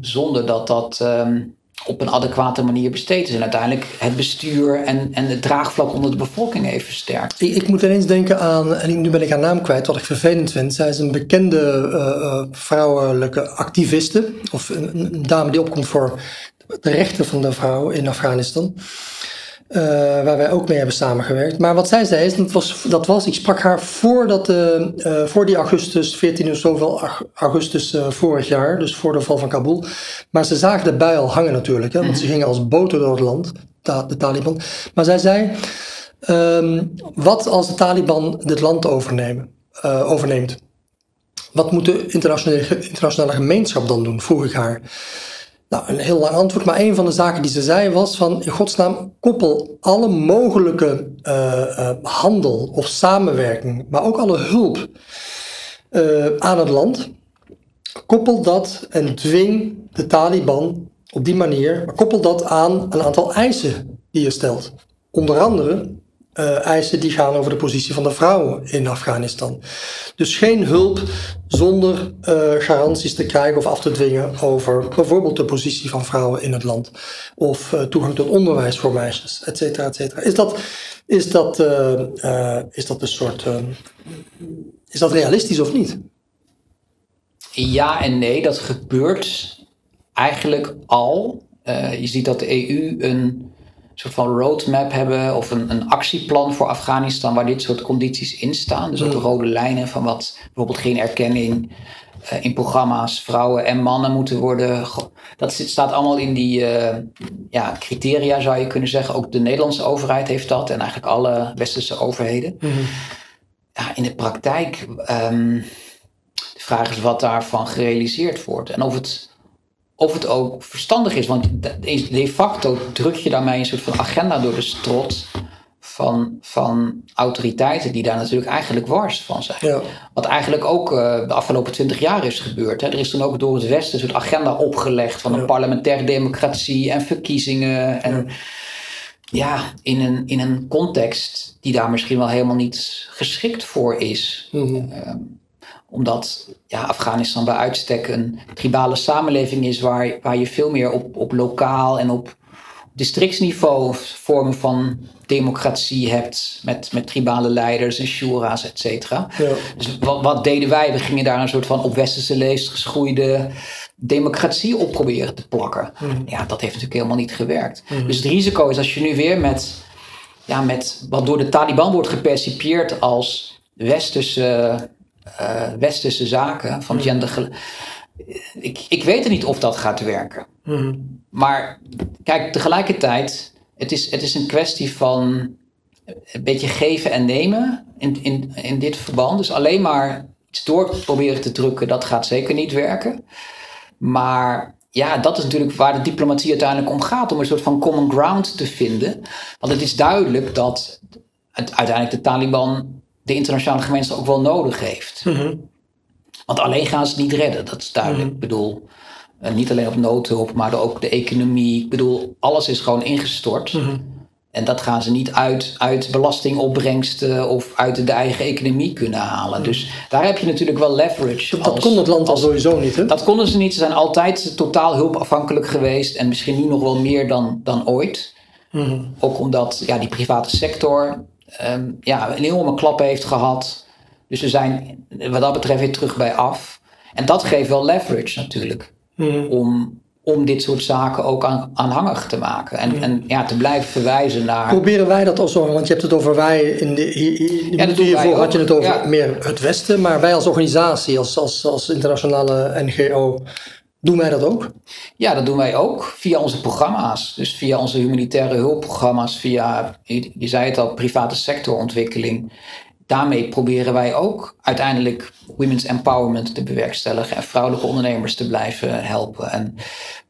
[SPEAKER 2] Zonder dat dat ehm, op een adequate manier besteed is. En uiteindelijk het bestuur en, en het draagvlak onder de bevolking heeft versterkt.
[SPEAKER 1] Ik, ik moet ineens denken aan, en nu ben ik haar naam kwijt, wat ik vervelend vind. Zij is een bekende eh, eh, vrouwelijke activiste, of een, een dame die opkomt voor de rechten van de vrouw in Afghanistan. Eh, waar wij ook mee hebben samengewerkt. Maar wat zij zei, is, dat was, dat was ik sprak haar voordat, de, eh, voor die augustus, 14 of zoveel augustus eh, vorig jaar, dus voor de val van Kabul. Maar ze zagen de bui al hangen natuurlijk, hè, want ze gingen als boter door het land, ta- de Taliban. Maar zij zei, Ehm, wat als de Taliban dit land overnemen, overneemt? Wat moet de internationale, internationale gemeenschap dan doen? Vroeg ik haar. Nou, een heel lang antwoord, maar een van de zaken die ze zei was van in godsnaam koppel alle mogelijke eh, eh, handel of samenwerking, maar ook alle hulp eh, aan het land. Koppel dat en dwing de Taliban op die manier, maar koppel dat aan een aantal eisen die je stelt. Onder andere eh, eisen die gaan over de positie van de vrouwen in Afghanistan. Dus geen hulp zonder eh, garanties te krijgen of af te dwingen over bijvoorbeeld de positie van vrouwen in het land. Of eh, toegang tot onderwijs voor meisjes, et cetera, et cetera. Is dat, is dat, is dat een soort. is dat realistisch of niet?
[SPEAKER 2] Ja en nee, dat gebeurt eigenlijk al. Je ziet dat de EU een soort van roadmap hebben of een, een actieplan voor Afghanistan waar dit soort condities in staan. Dus ook de
[SPEAKER 1] Mm.
[SPEAKER 2] rode lijnen van wat bijvoorbeeld geen erkenning eh, in programma's, vrouwen en mannen moeten worden. Dat zit- staat allemaal in die eh, ja, criteria, zou je kunnen zeggen. Ook de Nederlandse overheid heeft dat en eigenlijk alle westerse overheden. Ja, in de praktijk, ehm, de vraag is wat daarvan gerealiseerd wordt en of het, of het ook verstandig is. Want de facto druk je daarmee een soort van agenda door de strot van, van autoriteiten die daar natuurlijk eigenlijk wars van zijn.
[SPEAKER 1] Ja.
[SPEAKER 2] Wat eigenlijk ook eh, de afgelopen twintig jaar is gebeurd. Hè. Er is toen ook door het Westen een soort agenda opgelegd van een parlementaire democratie en verkiezingen. En ja, in, een, in een context die daar misschien wel helemaal niet geschikt voor is.
[SPEAKER 1] Mhm.
[SPEAKER 2] Ehm, omdat ja, Afghanistan bij uitstek een tribale samenleving is waar, waar je veel meer op, op lokaal en op districtsniveau vormen van democratie hebt met, met tribale leiders en shura's, et cetera.
[SPEAKER 1] Ja.
[SPEAKER 2] Dus wat, wat deden wij? We gingen daar een soort van op westerse leest geschoeide democratie op proberen te plakken. Ja, dat heeft natuurlijk helemaal niet gewerkt. Dus het risico is als je nu weer met, ja, met wat door de Taliban wordt gepercipieerd als westerse, westerse zaken van gender. Ik, ik weet er niet of dat gaat werken.
[SPEAKER 1] Mhm.
[SPEAKER 2] Maar kijk, tegelijkertijd, het is, het is een kwestie van een beetje geven en nemen in, in, in dit verband. Dus alleen maar iets door proberen te drukken, dat gaat zeker niet werken. Maar ja, dat is natuurlijk waar de diplomatie uiteindelijk om gaat, om een soort van common ground te vinden. Want het is duidelijk dat het, uiteindelijk de Taliban de internationale gemeenschap ook wel nodig heeft.
[SPEAKER 1] Mhm.
[SPEAKER 2] Want alleen gaan ze het niet redden, dat is duidelijk. Ik bedoel, eh, niet alleen op noodhulp, maar ook de economie. Ik bedoel, alles is gewoon ingestort. En dat gaan ze niet uit, uit belastingopbrengsten of uit de eigen economie kunnen halen. Dus daar heb je natuurlijk wel leverage.
[SPEAKER 1] Dat
[SPEAKER 2] als-
[SPEAKER 1] kon het land al sowieso niet, hè?
[SPEAKER 2] Dat konden ze niet. Ze zijn altijd totaal hulpafhankelijk geweest. En misschien nu nog wel meer dan, dan ooit.
[SPEAKER 1] Mhm.
[SPEAKER 2] Ook omdat ja, die private sector ehm, ja, een enorme klap heeft gehad. Dus we zijn wat dat betreft weer terug bij af. En dat geeft wel leverage natuurlijk.
[SPEAKER 1] Mhm.
[SPEAKER 2] Om, om dit soort zaken ook aan, aanhangig te maken. En, en ja, te blijven verwijzen naar...
[SPEAKER 1] Proberen wij dat als want je hebt het over wij, in de,
[SPEAKER 2] Ja,
[SPEAKER 1] hiervoor had je het over
[SPEAKER 2] Ja.
[SPEAKER 1] meer het Westen, maar wij als organisatie, als, als, als internationale NGO, doen wij dat ook?
[SPEAKER 2] Ja, dat doen wij ook via onze programma's. Dus via onze humanitaire hulpprogramma's, via, je, zei het al, private sectorontwikkeling. Daarmee proberen wij ook uiteindelijk women's empowerment te bewerkstelligen en vrouwelijke ondernemers te blijven helpen. En,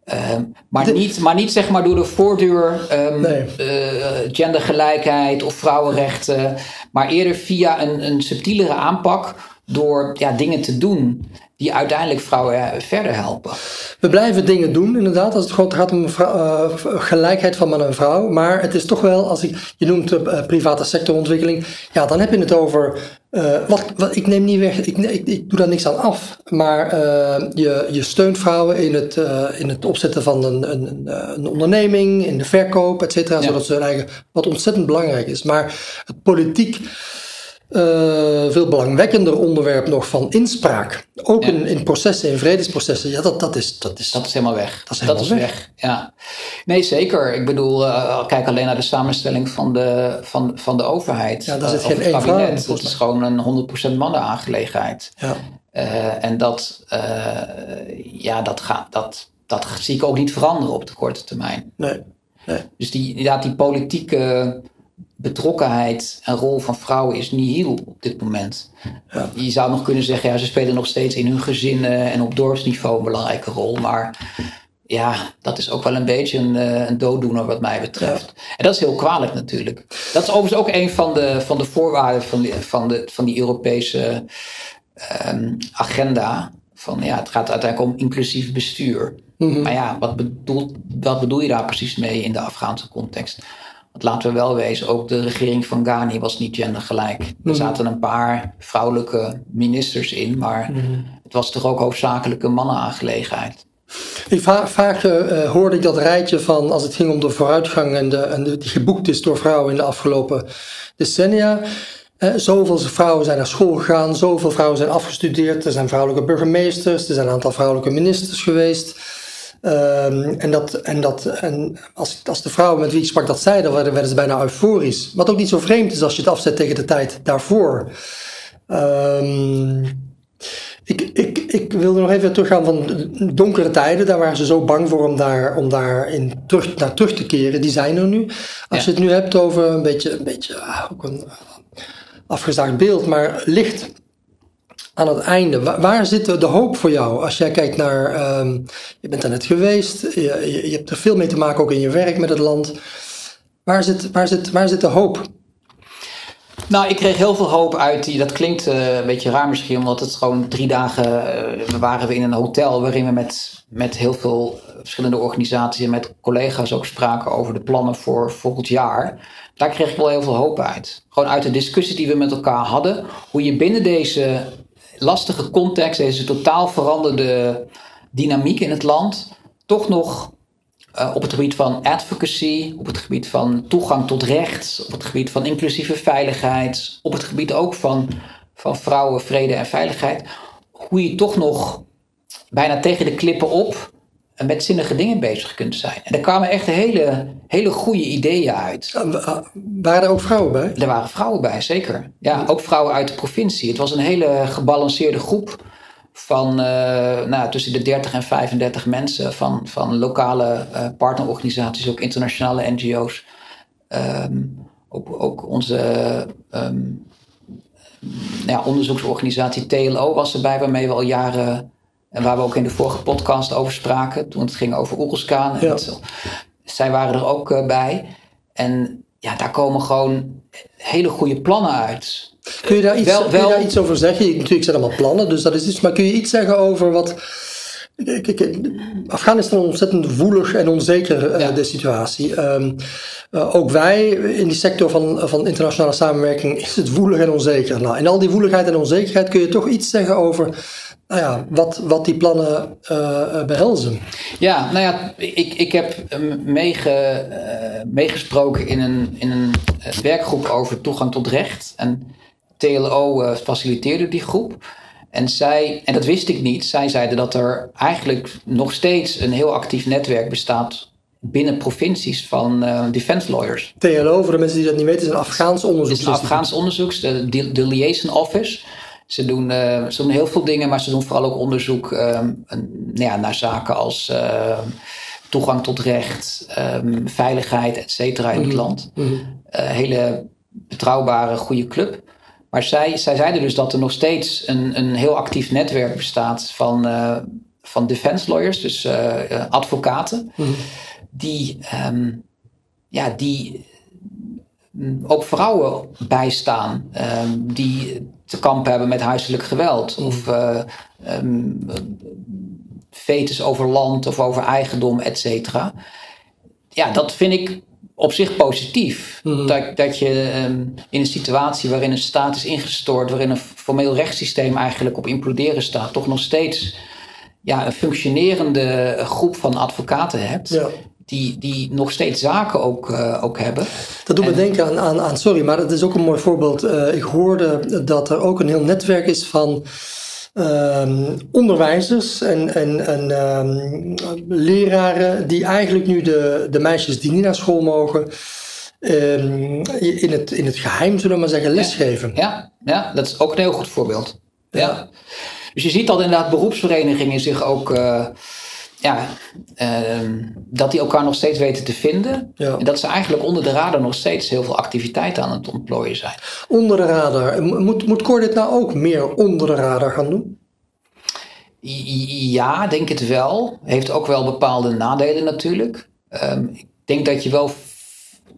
[SPEAKER 2] ehm, maar, niet, maar niet zeg maar door de voordeur ehm,
[SPEAKER 1] Nee.
[SPEAKER 2] eh, gendergelijkheid of vrouwenrechten, maar eerder via een, een subtielere aanpak door ja, dingen te doen die uiteindelijk vrouwen eh, verder helpen.
[SPEAKER 1] We blijven dingen doen, inderdaad, als het gewoon gaat om eh, gelijkheid van man en vrouw. Maar het is toch wel, als ik, je noemt uh, private sectorontwikkeling, ja, dan heb je het over. Uh, wat, wat, ik neem niet weg, ik, ik, ik doe daar niks aan af. Maar je, je steunt vrouwen in het, in het opzetten van een, een, een onderneming, in de verkoop, et cetera. Ja. Zodat ze hun eigen, wat ontzettend belangrijk is. Maar het politiek. Uh, veel belangwekkender onderwerp nog van inspraak. Ook ja. in, in, processen, in vredesprocessen. Ja, dat, dat, is, dat, is,
[SPEAKER 2] dat is helemaal weg.
[SPEAKER 1] Dat is, helemaal
[SPEAKER 2] dat is
[SPEAKER 1] weg.
[SPEAKER 2] weg. Ja. Nee, zeker. Ik bedoel, uh, kijk alleen naar de samenstelling van de, van, van de overheid.
[SPEAKER 1] Ja, daar zit
[SPEAKER 2] uh,
[SPEAKER 1] geen één vrouw in.
[SPEAKER 2] Dat is gewoon een 100% mannenaangelegenheid.
[SPEAKER 1] Ja.
[SPEAKER 2] Uh, en dat, ja, dat, gaat, dat, dat zie ik ook niet veranderen op de korte termijn.
[SPEAKER 1] Nee. nee.
[SPEAKER 2] Dus die, inderdaad, die politieke betrokkenheid en rol van vrouwen is nihil op dit moment. Ja. Je zou nog kunnen zeggen, ja, ze spelen nog steeds in hun gezinnen en op dorpsniveau een belangrijke rol. Maar ja, dat is ook wel een beetje een, een dooddoener wat mij betreft. Ja. En dat is heel kwalijk natuurlijk. Dat is overigens ook een van de, van de voorwaarden van, die, van, de, van die Europese um, agenda. Van, ja, het gaat uiteindelijk om inclusief bestuur. Mm -hmm. Maar ja, wat bedoel, wat bedoel je daar precies mee in de Afghaanse context? Laten we wel wezen, ook de regering van Ghani was niet gendergelijk. Mm. Er zaten een paar vrouwelijke ministers in, maar mm -hmm. het was toch ook hoofdzakelijk een mannenaangelegenheid.
[SPEAKER 1] Ik vaak, vaak uh, hoorde ik dat rijtje van als het ging om de vooruitgang en, de, en de, die geboekt is door vrouwen in de afgelopen decennia. Uh, zoveel vrouwen zijn naar school gegaan, zoveel vrouwen zijn afgestudeerd. Er zijn vrouwelijke burgemeesters, er zijn een aantal vrouwelijke ministers geweest. Ehm, en dat, en, dat, en als, als de vrouwen met wie ik sprak dat zeiden, werden, werden ze bijna euforisch. Wat ook niet zo vreemd is als je het afzet tegen de tijd daarvoor. Ehm, ik, ik, ik wilde nog even teruggaan van donkere tijden. Daar waren ze zo bang voor om daar, om daar in terug, naar terug te keren. Die zijn er nu. Als je het nu hebt over een beetje, een beetje ah, ook een afgezaagd beeld, maar licht aan het einde. Waar, zit de hoop voor jou? Als jij kijkt naar, um, je bent er net geweest, je, je, hebt er veel mee te maken ook in je werk met het land. Waar zit, waar zit, waar zit de hoop?
[SPEAKER 2] Nou, ik kreeg heel veel hoop uit die. Dat klinkt uh, een beetje raar misschien, omdat het gewoon drie dagen. Uh, waren we in een hotel waarin we met, met heel veel verschillende organisaties en met collega's ook spraken over de plannen voor volgend jaar. Daar kreeg ik wel heel veel hoop uit. Gewoon uit de discussie die we met elkaar hadden. Hoe je binnen deze lastige context, deze totaal veranderde dynamiek in het land, toch nog uh, op het gebied van advocacy, op het gebied van toegang tot recht, op het gebied van inclusieve veiligheid, op het gebied ook van, van vrouwen, vrede en veiligheid, hoe je toch nog bijna tegen de klippen op met zinnige dingen bezig kunt zijn. En er kwamen echt hele, hele goede ideeën uit.
[SPEAKER 1] Waren er ook vrouwen bij?
[SPEAKER 2] Er waren vrouwen bij, zeker. Ja, ook vrouwen uit de provincie. Het was een hele gebalanceerde groep van uh, nou, tussen de 30 en 35 mensen van, van lokale uh, partnerorganisaties, ook internationale NGO's. Um, ook, ook onze um, ja, onderzoeksorganisatie TLO was erbij, waarmee we al jaren en waar we ook in de vorige podcast over spraken, toen het ging over Oerelskaan. Ja. Zij waren er ook uh, bij. En ja, daar komen gewoon hele goede plannen uit.
[SPEAKER 1] Kun je daar iets, wel, kun je daar iets over zeggen? Je, natuurlijk zijn allemaal plannen, dus dat is iets. Maar kun je iets zeggen over wat. Afghanistan is ontzettend woelig en onzeker, uh, de situatie. Um, uh, ook wij in die sector van, van internationale samenwerking is het woelig en onzeker. Nou, in al die woeligheid en onzekerheid kun je toch iets zeggen over nou ja, wat, wat die plannen uh, behelzen.
[SPEAKER 2] Ja, nou ja, ik, ik heb meege, uh, meegesproken in een, in een werkgroep over toegang tot recht. En TLO faciliteerde die groep. En zij, en dat wist ik niet, zij zeiden dat er eigenlijk nog steeds een heel actief netwerk bestaat binnen provincies van uh, defense lawyers.
[SPEAKER 1] TLO, voor de mensen die dat niet weten, is een Afghaans onderzoek.
[SPEAKER 2] Het is een Afghaans onderzoek, de, de liaison office. Ze doen, uh, ze doen heel veel dingen, maar ze doen vooral ook onderzoek um, nou ja, naar zaken als uh, toegang tot recht, um, veiligheid, et cetera in het mhm. land. Mm -hmm. uh, hele betrouwbare, goede club. Maar zij, zij zeiden dus dat er nog steeds een, een heel actief netwerk bestaat van, van defense lawyers, dus advocaten, mm -hmm. die, um, ja, die ook vrouwen bijstaan um, die te kampen hebben met huiselijk geweld. Mm. Of uh, um, fetus over land of over eigendom, et cetera. Ja, dat vind ik op zich positief. Mm. Dat, dat je um, in een situatie waarin een staat is ingestort, waarin een formeel rechtssysteem eigenlijk op imploderen staat, toch nog steeds ja, een functionerende groep van advocaten hebt. Ja die, die nog steeds zaken ook, uh, ook hebben.
[SPEAKER 1] Dat doet me denken aan, aan, aan, sorry, maar het is ook een mooi voorbeeld. Uh, ik hoorde dat er ook een heel netwerk is van um, onderwijzers en, en, en um, leraren die eigenlijk nu de, de meisjes die niet naar school mogen. Um, in, het, in het geheim, zullen we maar zeggen, lesgeven.
[SPEAKER 2] Ja, ja, dat is ook een heel goed voorbeeld. Ja. ja. Dus je ziet dat inderdaad beroepsverenigingen zich ook uh, ja, uh, dat die elkaar nog steeds weten te vinden. En dat ze eigenlijk onder de radar nog steeds heel veel activiteiten aan het ontplooien zijn.
[SPEAKER 1] Onder de radar. Moet, moet Cor dit nou ook meer onder de radar gaan doen?
[SPEAKER 2] Ja, denk het wel. Heeft ook wel bepaalde nadelen natuurlijk. Um, ik denk dat je wel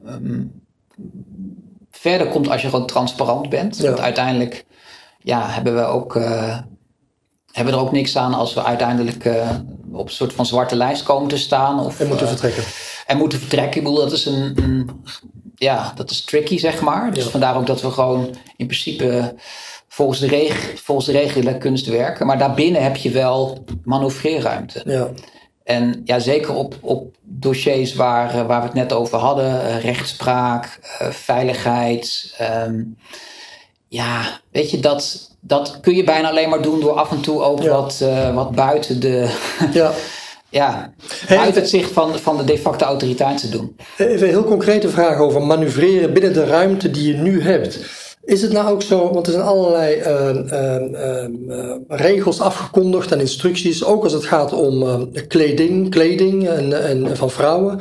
[SPEAKER 2] um, verder komt als je gewoon transparant bent. Ja. Want uiteindelijk ja, hebben we ook... Uh, hebben er ook niks aan als we uiteindelijk uh, op een soort van zwarte lijst komen te staan. Of,
[SPEAKER 1] en moeten vertrekken.
[SPEAKER 2] en moeten vertrekken. Ik bedoel, dat is een, een ja, dat is tricky, zeg maar. Dus vandaar ook dat we gewoon in principe volgens de, reg volgens de regelen kunst werken. Maar daarbinnen heb je wel manoeuvreerruimte. Ja. En ja, zeker op, op dossiers waar, waar we het net over hadden, rechtspraak, uh, veiligheid. Um, ja, weet je, dat, dat kun je bijna alleen maar doen door af en toe ook wat, uh, wat buiten de, ja. ja, uit het zicht van, van de de facto autoriteit te doen.
[SPEAKER 1] Even een heel concrete vraag over manoeuvreren binnen de ruimte die je nu hebt. Is het nou ook zo, want er zijn allerlei uh, uh, uh, regels afgekondigd en instructies, ook als het gaat om kleding, kleding en, en van vrouwen.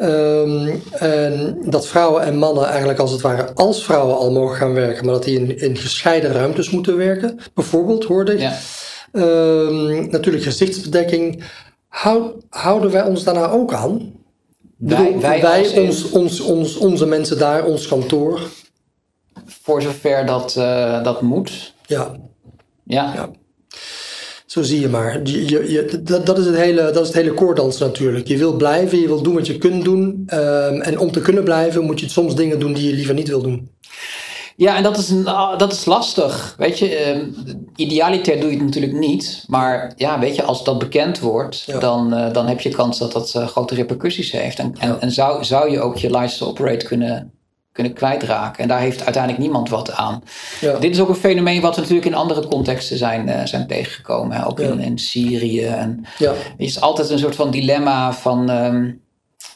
[SPEAKER 1] Um, en dat vrouwen en mannen eigenlijk als het ware als vrouwen al mogen gaan werken, maar dat die in, in gescheiden ruimtes moeten werken. Bijvoorbeeld, hoorde ik. Ja. Um, natuurlijk gezichtsbedekking. Houd, houden wij ons daarna ook aan? Wij, wij, wij ons, ons, ons, onze mensen daar, ons kantoor.
[SPEAKER 2] Voor zover dat, uh, dat moet.
[SPEAKER 1] Ja.
[SPEAKER 2] ja. ja.
[SPEAKER 1] Zo zie je maar. Je, je, je, dat, dat, is het hele, dat is het hele koordans natuurlijk. Je wil blijven, je wil doen wat je kunt doen. Um, en om te kunnen blijven moet je soms dingen doen die je liever niet wil doen.
[SPEAKER 2] Ja, en dat is, een, ah, dat is lastig. Weet je, uh, idealiter doe je het natuurlijk niet. Maar ja, weet je, als dat bekend wordt, dan, uh, dan heb je kans dat dat uh, grote repercussies heeft. En, en, en, zou, zou je ook je license operate kunnen kunnen kwijtraken. En daar heeft uiteindelijk niemand wat aan. Ja. Dit is ook een fenomeen wat we natuurlijk in andere contexten zijn, uh, zijn tegengekomen. Hè? Ook in, in, Syrië. En ja. Het is altijd een soort van dilemma van um,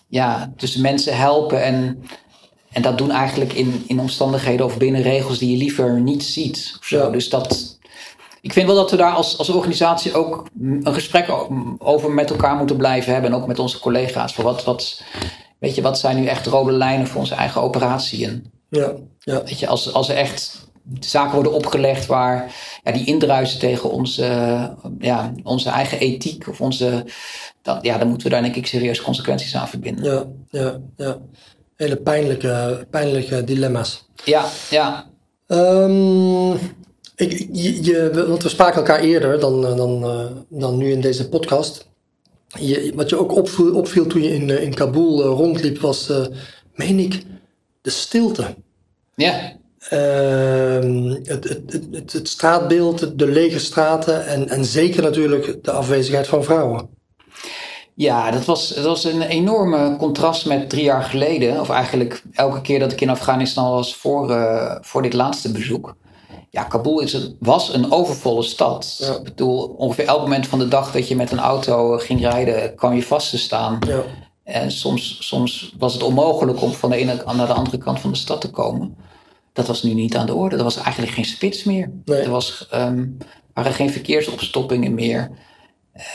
[SPEAKER 2] ja, tussen mensen helpen en, en dat doen eigenlijk in, in omstandigheden of binnen regels die je liever niet ziet. Of zo. Dus dat, ik vind wel dat we daar als, als organisatie ook een gesprek over met elkaar moeten blijven hebben. En ook met onze collega's. Voor wat, wat, weet je, wat zijn nu echt rode lijnen voor onze eigen operatie?
[SPEAKER 1] ja, ja.
[SPEAKER 2] Weet je, als, als er echt zaken worden opgelegd waar ja, die indruisen tegen onze, ja, onze eigen ethiek of onze. Dan, ja, dan moeten we daar denk ik serieus consequenties aan verbinden.
[SPEAKER 1] Ja, ja, ja. Hele pijnlijke, pijnlijke dilemma's.
[SPEAKER 2] Ja, ja.
[SPEAKER 1] Um, ik, je, je, want we spraken elkaar eerder dan, dan, uh, dan nu in deze podcast je, wat je ook opviel, opviel toen je in, eh, in Kabul eh, rondliep, was, uh, meen ik, de stilte.
[SPEAKER 2] Ja.
[SPEAKER 1] Uh, het, het, het, het, straatbeeld, de lege straten en, en zeker natuurlijk de afwezigheid van vrouwen.
[SPEAKER 2] Ja, dat was, dat was een enorme contrast met drie jaar geleden. Of eigenlijk elke keer dat ik in Afghanistan was voor, uh, voor dit laatste bezoek. Ja, Kabul is een, was een overvolle stad. Ik bedoel, ongeveer elk moment van de dag dat je met een auto ging rijden, kwam je vast te staan. Ja. En soms, soms was het onmogelijk om van de ene naar de andere kant van de stad te komen. Dat was nu niet aan de orde. Er was eigenlijk geen spits meer. Er was, um, waren geen verkeersopstoppingen meer.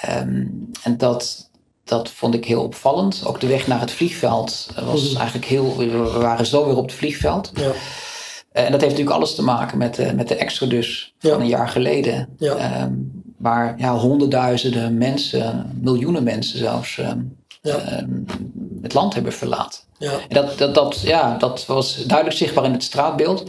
[SPEAKER 2] Um, en dat, dat vond ik heel opvallend. Ook de weg naar het vliegveld was mhm. eigenlijk heel. We waren zo weer op het vliegveld. Ja. Eh, en dat heeft natuurlijk alles te maken met, de, met de exodus van een jaar geleden. Ja. Um, waar ja, honderdduizenden mensen, miljoenen mensen zelfs, um, um, het land hebben verlaten. Ja. En dat, dat, dat, ja, dat was duidelijk zichtbaar in het straatbeeld.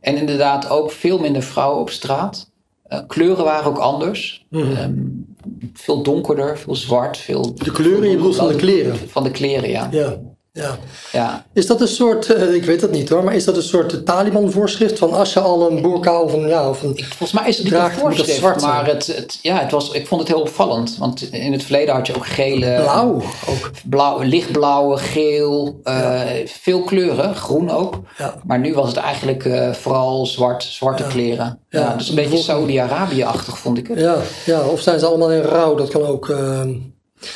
[SPEAKER 2] En inderdaad ook veel minder vrouwen op straat. Uh, kleuren waren ook anders. Mm veel donkerder, veel zwart. Veel,
[SPEAKER 1] de kleuren, je bedoelt van de kleren?
[SPEAKER 2] Van de kleren, ja.
[SPEAKER 1] ja. Ja.
[SPEAKER 2] ja.
[SPEAKER 1] Is dat een soort, uh, ik weet het niet hoor, maar is dat een soort Taliban-voorschrift van als je al een boerka of een, ja, of een
[SPEAKER 2] Volgens mij is het niet een voorschrift, maar het, het, ja, het was, ik vond het heel opvallend. Want in het verleden had je ook gele...
[SPEAKER 1] Blauw ook.
[SPEAKER 2] Blauw, lichtblauwe, geel, uh, ja. veel kleuren, groen ook. Ja. Maar nu was het eigenlijk uh, vooral zwart, zwarte kleren. Ja. dus een beetje Saudi-Arabië-achtig vond ik het.
[SPEAKER 1] Ja, ja, of zijn ze allemaal in rouw, dat kan ook...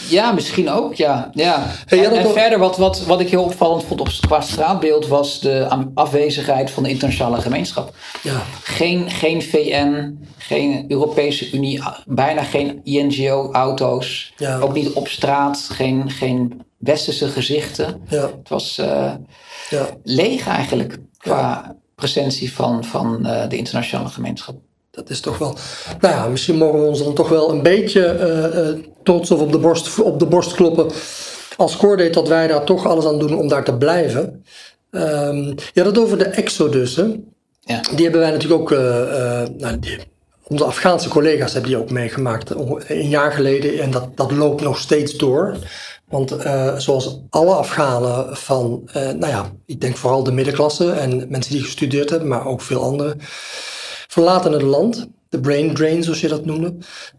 [SPEAKER 2] Ja, misschien ook, ja. ja. en, verder, wat, wat, wat ik heel opvallend vond op, qua straatbeeld, was de afwezigheid van de internationale gemeenschap.
[SPEAKER 1] Ja.
[SPEAKER 2] Geen, geen VN, geen Europese Unie, bijna geen INGO-auto's. Ja. Ook niet op straat, geen, geen westerse gezichten.
[SPEAKER 1] Ja.
[SPEAKER 2] Het was uh, ja. leeg eigenlijk qua presentie van, van uh, de internationale gemeenschap
[SPEAKER 1] dat is toch wel. Nou ja, misschien mogen we ons dan toch wel een beetje uh, trots of op de, borst, op de borst kloppen. Als Cordate dat wij daar toch alles aan doen om daar te blijven. Um, ja, dat over de Exodus. Hè?
[SPEAKER 2] Ja.
[SPEAKER 1] Die hebben wij natuurlijk ook. Uh, nou, die, onze Afghaanse collega's hebben die ook meegemaakt een jaar geleden. En dat, dat loopt nog steeds door. Want uh, zoals alle Afghanen van, nou ja, ik denk vooral de middenklasse en mensen die gestudeerd hebben, maar ook veel anderen verlaten het land. De brain drain, zoals je dat noemde.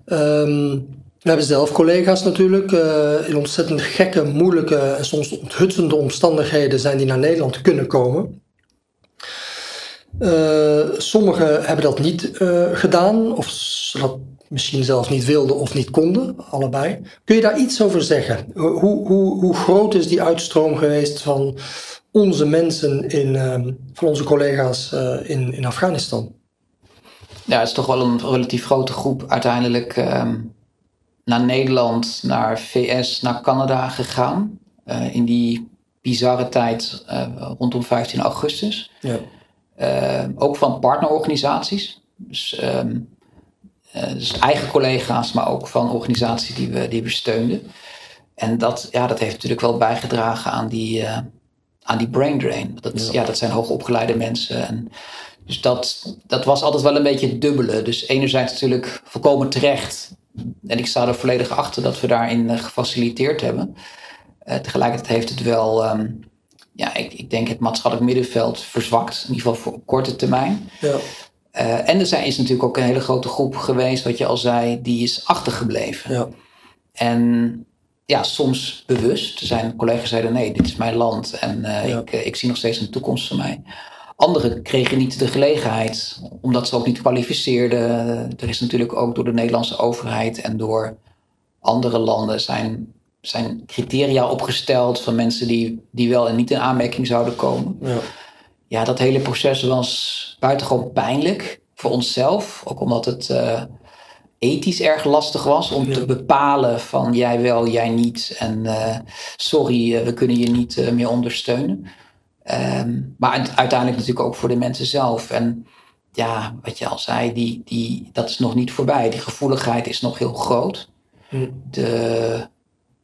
[SPEAKER 1] Um, we hebben zelf collega's natuurlijk. Uh, in ontzettend gekke, moeilijke en soms onthutsende omstandigheden zijn die naar Nederland kunnen komen. Uh, sommigen hebben dat niet gedaan, of ze dat misschien zelfs niet wilden of niet konden, allebei. Kun je daar iets over zeggen? Hoe, hoe, hoe groot is die uitstroom geweest van onze mensen, in, ehm, van onze collega's in, in Afghanistan?
[SPEAKER 2] Ja, het is toch wel een relatief grote groep uiteindelijk ehm, naar Nederland, naar VS, naar Canada gegaan. Uh, in die bizarre tijd uh, rondom 15 augustus. Ja. Uh, ook van partnerorganisaties. Dus, um, dus, eigen collega's, maar ook van organisaties die we, die we steunden. En dat, ja, dat heeft natuurlijk wel bijgedragen aan die, aan die brain drain. Dat, ja. ja. dat zijn hoogopgeleide mensen. En dus dat, dat was altijd wel een beetje het dubbele. Dus enerzijds natuurlijk volkomen terecht. En ik sta er volledig achter dat we daarin uh, gefaciliteerd hebben. Uh, tegelijkertijd heeft het wel, um, ja, ik, ik, denk het maatschappelijk middenveld verzwakt. In ieder geval voor op korte termijn. Ja. Uh, en er zijn, is natuurlijk ook een hele grote groep geweest, wat je al zei, die is achtergebleven. Ja. En ja, soms bewust. Er zijn collega's zeiden, nee, dit is mijn land en ja. ik, ik zie nog steeds een toekomst voor mij. Anderen kregen niet de gelegenheid, omdat ze ook niet kwalificeerden. Er is natuurlijk ook door de Nederlandse overheid en door andere landen zijn, zijn criteria opgesteld van mensen die, die wel en niet in aanmerking zouden komen. Ja. ja, dat hele proces was buitengewoon pijnlijk voor onszelf. Ook omdat het uh, ethisch erg lastig was om te bepalen van jij wel, jij niet. En uh, sorry, uh, we kunnen je niet meer ondersteunen. Um, maar uiteindelijk natuurlijk ook voor de mensen zelf. En ja, wat je al zei, die, die, dat is nog niet voorbij. Die gevoeligheid is nog heel groot. Hm. De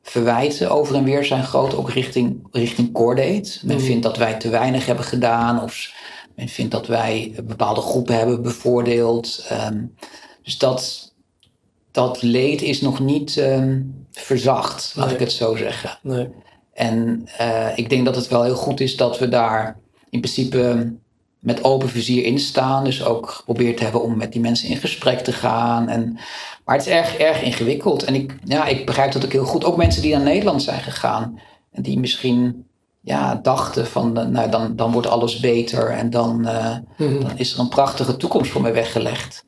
[SPEAKER 2] verwijten over en weer zijn groot, ook richting, richting Cordate. Men hm. vindt dat wij te weinig hebben gedaan. Of men vindt dat wij bepaalde groepen hebben bevoordeeld. Um, dus dat, dat leed is nog niet um, verzacht, laat ik het zo zeggen. Nee. En uh, ik denk dat het wel heel goed is dat we daar in principe met open vizier in staan. Dus ook geprobeerd hebben om met die mensen in gesprek te gaan. En, maar het is erg, erg ingewikkeld. En ik, ja, ik begrijp dat ook heel goed. Ook mensen die naar Nederland zijn gegaan. En die misschien ja, dachten van, nou, dan, dan wordt alles beter. En dan, uh, mm-hmm. dan is er een prachtige toekomst voor mij weggelegd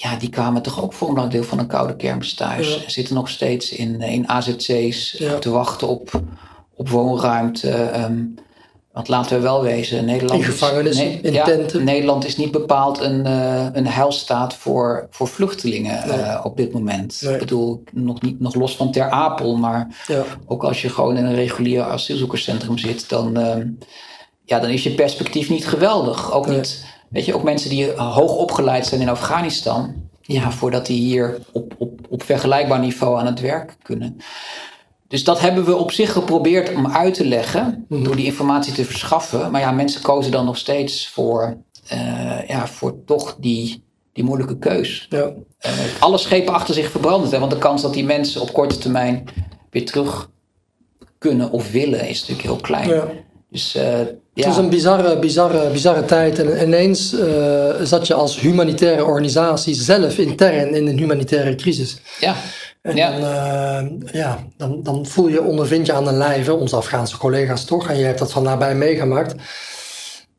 [SPEAKER 2] ja, die kwamen toch ook voor een belangrijk deel van een koude kermis thuis. Ja. Zitten nog steeds in, eh, in AZC's te wachten op, op woonruimte. Um, want laten we wel wezen, Nederland,
[SPEAKER 1] in
[SPEAKER 2] is,
[SPEAKER 1] in tenten.
[SPEAKER 2] Nederland is niet bepaald een, uh, een heilstaat voor, voor vluchtelingen uh, op dit moment. Ik bedoel, nog, niet, nog los van Ter Apel, maar ja. ook als je gewoon in een regulier asielzoekerscentrum zit, dan, uh, ja, dan is je perspectief niet geweldig. Ook niet Weet je, ook mensen die hoog opgeleid zijn in Afghanistan, ja, voordat die hier op, op, op vergelijkbaar niveau aan het werk kunnen. Dus dat hebben we op zich geprobeerd om uit te leggen, mhm. door die informatie te verschaffen. Maar ja, mensen kozen dan nog steeds voor, uh, ja, voor toch die, die moeilijke keus. Ja. Uh, alle schepen achter zich verbranden. Hè, want de kans dat die mensen op korte termijn weer terug kunnen of willen, is natuurlijk heel klein. Ja.
[SPEAKER 1] Dus uh, het was een bizarre, bizarre, bizarre tijd. En ineens uh, zat je als humanitaire organisatie zelf intern in een humanitaire crisis.
[SPEAKER 2] Ja.
[SPEAKER 1] En ja. Dan, uh, ja, dan, dan voel je, ondervind je aan de lijve, onze Afghaanse collega's toch, en je hebt dat van nabij meegemaakt.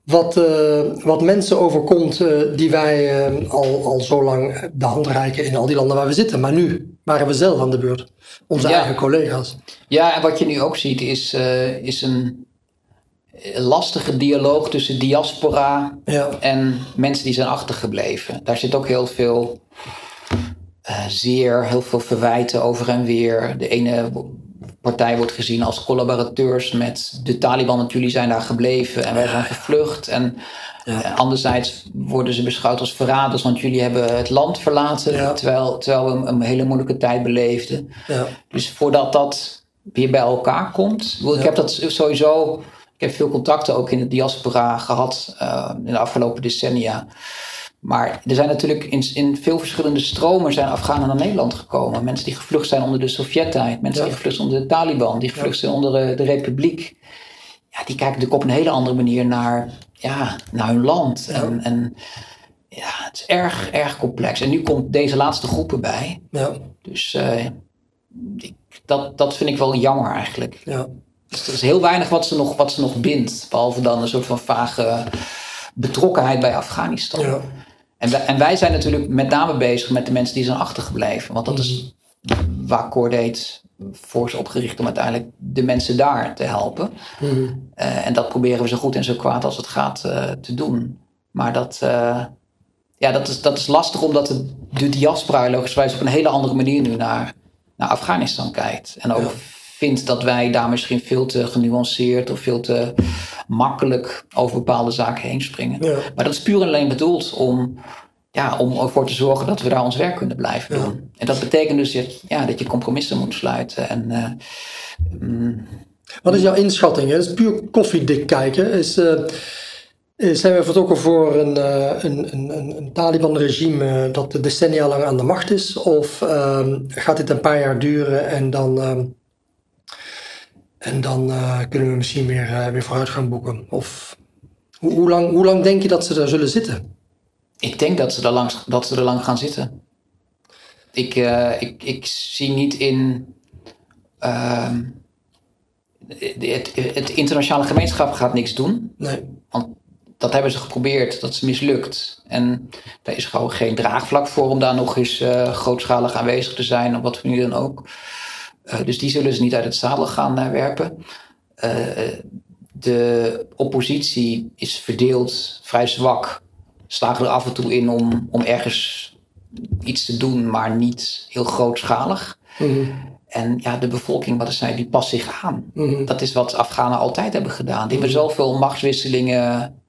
[SPEAKER 1] Wat, uh, wat mensen overkomt die wij al, al zo lang de hand reiken in al die landen waar we zitten. Maar nu waren we zelf aan de beurt. Onze eigen collega's.
[SPEAKER 2] Ja, en wat je nu ook ziet is, is een lastige dialoog tussen diaspora ja. en mensen die zijn achtergebleven. Daar zit ook heel veel uh, zeer, heel veel verwijten over en weer. De ene partij wordt gezien als collaborateurs met de Taliban, want jullie zijn daar gebleven en wij zijn gevlucht. En ja. uh, anderzijds worden ze beschouwd als verraders, want jullie hebben het land verlaten, terwijl, terwijl we een, een, hele moeilijke tijd beleefden. Dus voordat dat weer bij elkaar komt, ik heb dat sowieso ik heb veel contacten ook in de diaspora gehad uh, in de afgelopen decennia. Maar er zijn natuurlijk in, in veel verschillende stromen zijn Afghanen naar Nederland gekomen. Mensen die gevlucht zijn onder de Sovjet-tijd. Mensen die gevlucht zijn onder de Taliban. Die gevlucht zijn onder de, de, Republiek. Ja, die kijken natuurlijk op een hele andere manier naar, ja, naar hun land. En, en ja, het is erg, erg complex. En nu komt deze laatste groep erbij. Ja. Dus uh, dat, dat vind ik wel jammer eigenlijk. Ja. Dus er is heel weinig wat ze nog, wat ze nog bindt. Behalve dan een soort van vage betrokkenheid bij Afghanistan. Ja. En, wij, en wij zijn natuurlijk met name bezig met de mensen die zijn achtergebleven. Want dat is mhm. waar Cordate voor is opgericht om uiteindelijk de mensen daar te helpen. Mhm. Eh, en dat proberen we zo goed en zo kwaad als het gaat uh, te doen. Maar dat, uh, ja, dat, is, dat is lastig omdat de, de diaspora logischerwijs op een hele andere manier nu naar, naar Afghanistan kijkt. En ook vindt dat wij daar misschien veel te genuanceerd of veel te makkelijk over bepaalde zaken heen springen. Maar dat is puur en alleen bedoeld om, ja, om ervoor te zorgen dat we daar ons werk kunnen blijven doen. En dat betekent dus dat, ja, dat je compromissen moet sluiten. En, uh,
[SPEAKER 1] mm, Wat is jouw inschatting? Dat is puur koffiedik kijken. Is, uh, zijn we vertrokken voor een, uh, een, een, een Taliban-regime dat decennia lang aan de macht is? Of ehm, gaat dit een paar jaar duren en dan ehm, en dan uh, kunnen we misschien weer, uh, weer vooruitgang boeken. Of hoe, hoe, lang, hoe lang denk je dat ze daar zullen zitten?
[SPEAKER 2] Ik denk dat ze er lang, dat ze er lang gaan zitten. Ik, uh, ik, ik zie niet in. Ehm, het, het, internationale gemeenschap gaat niks doen. Nee. Want dat hebben ze geprobeerd, dat is mislukt. En daar is gewoon geen draagvlak voor om daar nog eens grootschalig aanwezig te zijn, op wat voor nu dan ook. Eh, dus die zullen ze niet uit het zadel gaan uh, werpen. Uh, de oppositie is verdeeld, vrij zwak. Slagen er af en toe in om, om ergens iets te doen, maar niet heel grootschalig. Mm En ja, de bevolking, wat is zei, die past zich aan. Mm Dat is wat Afghanen altijd hebben gedaan. Die hebben zoveel machtswisselingen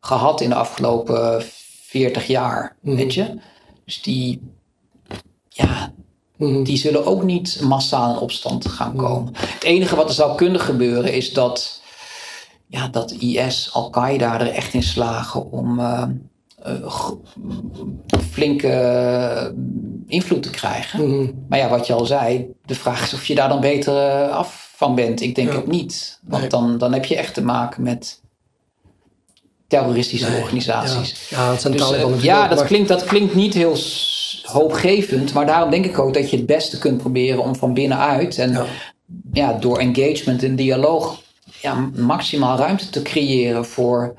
[SPEAKER 2] gehad in de afgelopen 40 jaar, mm weet je. Dus die, ja, Mhm. Die zullen ook niet massaal in opstand gaan mhm. komen. Het enige wat er zou kunnen gebeuren is dat, ja, dat IS, Al-Qaeda er echt in slagen om uh, uh, flinke invloed te krijgen. Mhm. Maar ja, wat je al zei, de vraag is of je daar dan beter af van bent. Ik denk ja. het niet. Want dan, dan heb je echt te maken met terroristische organisaties.
[SPEAKER 1] Ja, ja,
[SPEAKER 2] dus, ja dat, klinkt, dat klinkt niet heel hoopgevend. Maar daarom denk ik ook dat je het beste kunt proberen om van binnenuit en ja. door engagement en dialoog ja, maximaal ruimte te creëren voor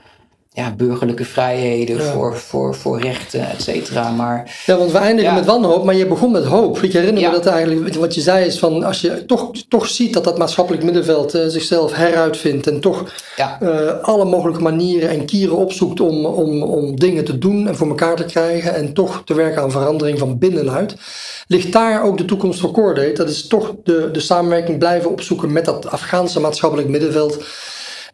[SPEAKER 2] ja, burgerlijke vrijheden, voor, voor, voor rechten, et cetera. Maar,
[SPEAKER 1] ja, want we eindigen met wanhoop, maar je begon met hoop. Ik herinner me dat eigenlijk, wat je zei is van, als je toch, toch ziet dat dat maatschappelijk middenveld uh, zichzelf heruitvindt en toch uh, alle mogelijke manieren en kieren opzoekt om, om, om dingen te doen en voor elkaar te krijgen en toch te werken aan verandering van binnenuit, ligt daar ook de toekomst voor Cordate. Dat is toch de, de samenwerking blijven opzoeken met dat Afghaanse maatschappelijk middenveld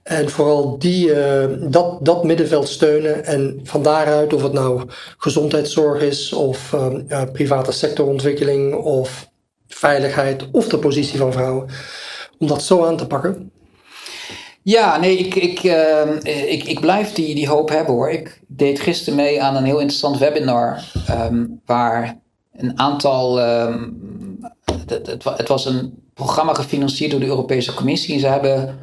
[SPEAKER 1] en vooral die, uh, dat, dat middenveld steunen. En van daaruit, of het nou gezondheidszorg is, of uh, private sectorontwikkeling, of veiligheid, of de positie van vrouwen, om dat zo aan te pakken.
[SPEAKER 2] Ja, nee, ik, ik, uh, ik, ik blijf die, die hoop hebben hoor. Ik deed gisteren mee aan een heel interessant webinar, um, waar een aantal. Het, het, het was een programma gefinancierd door de Europese Commissie. Ze hebben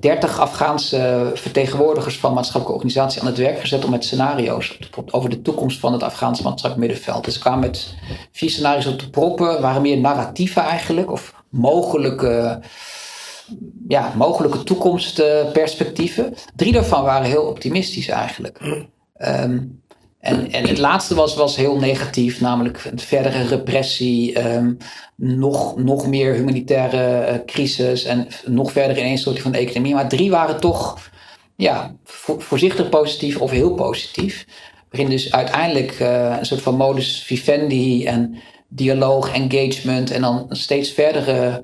[SPEAKER 2] 30 Afghaanse vertegenwoordigers van maatschappelijke organisaties aan het werk gezet om met scenario's over de toekomst van het Afghaanse maatschappelijk middenveld. Dus ze kwamen met vier scenario's op te proppen, waren meer narratieven eigenlijk, of mogelijke, ja, mogelijke toekomstperspectieven. Drie daarvan waren heel optimistisch eigenlijk. Um, en, en het laatste was, was heel negatief, namelijk verdere repressie, um, nog, nog meer humanitaire uh, crisis en nog verder ineenstorting van de economie. Maar drie waren toch ja, voorzichtig positief of heel positief. Waarin dus uiteindelijk uh, een soort van modus vivendi en dialoog, engagement en dan steeds verdere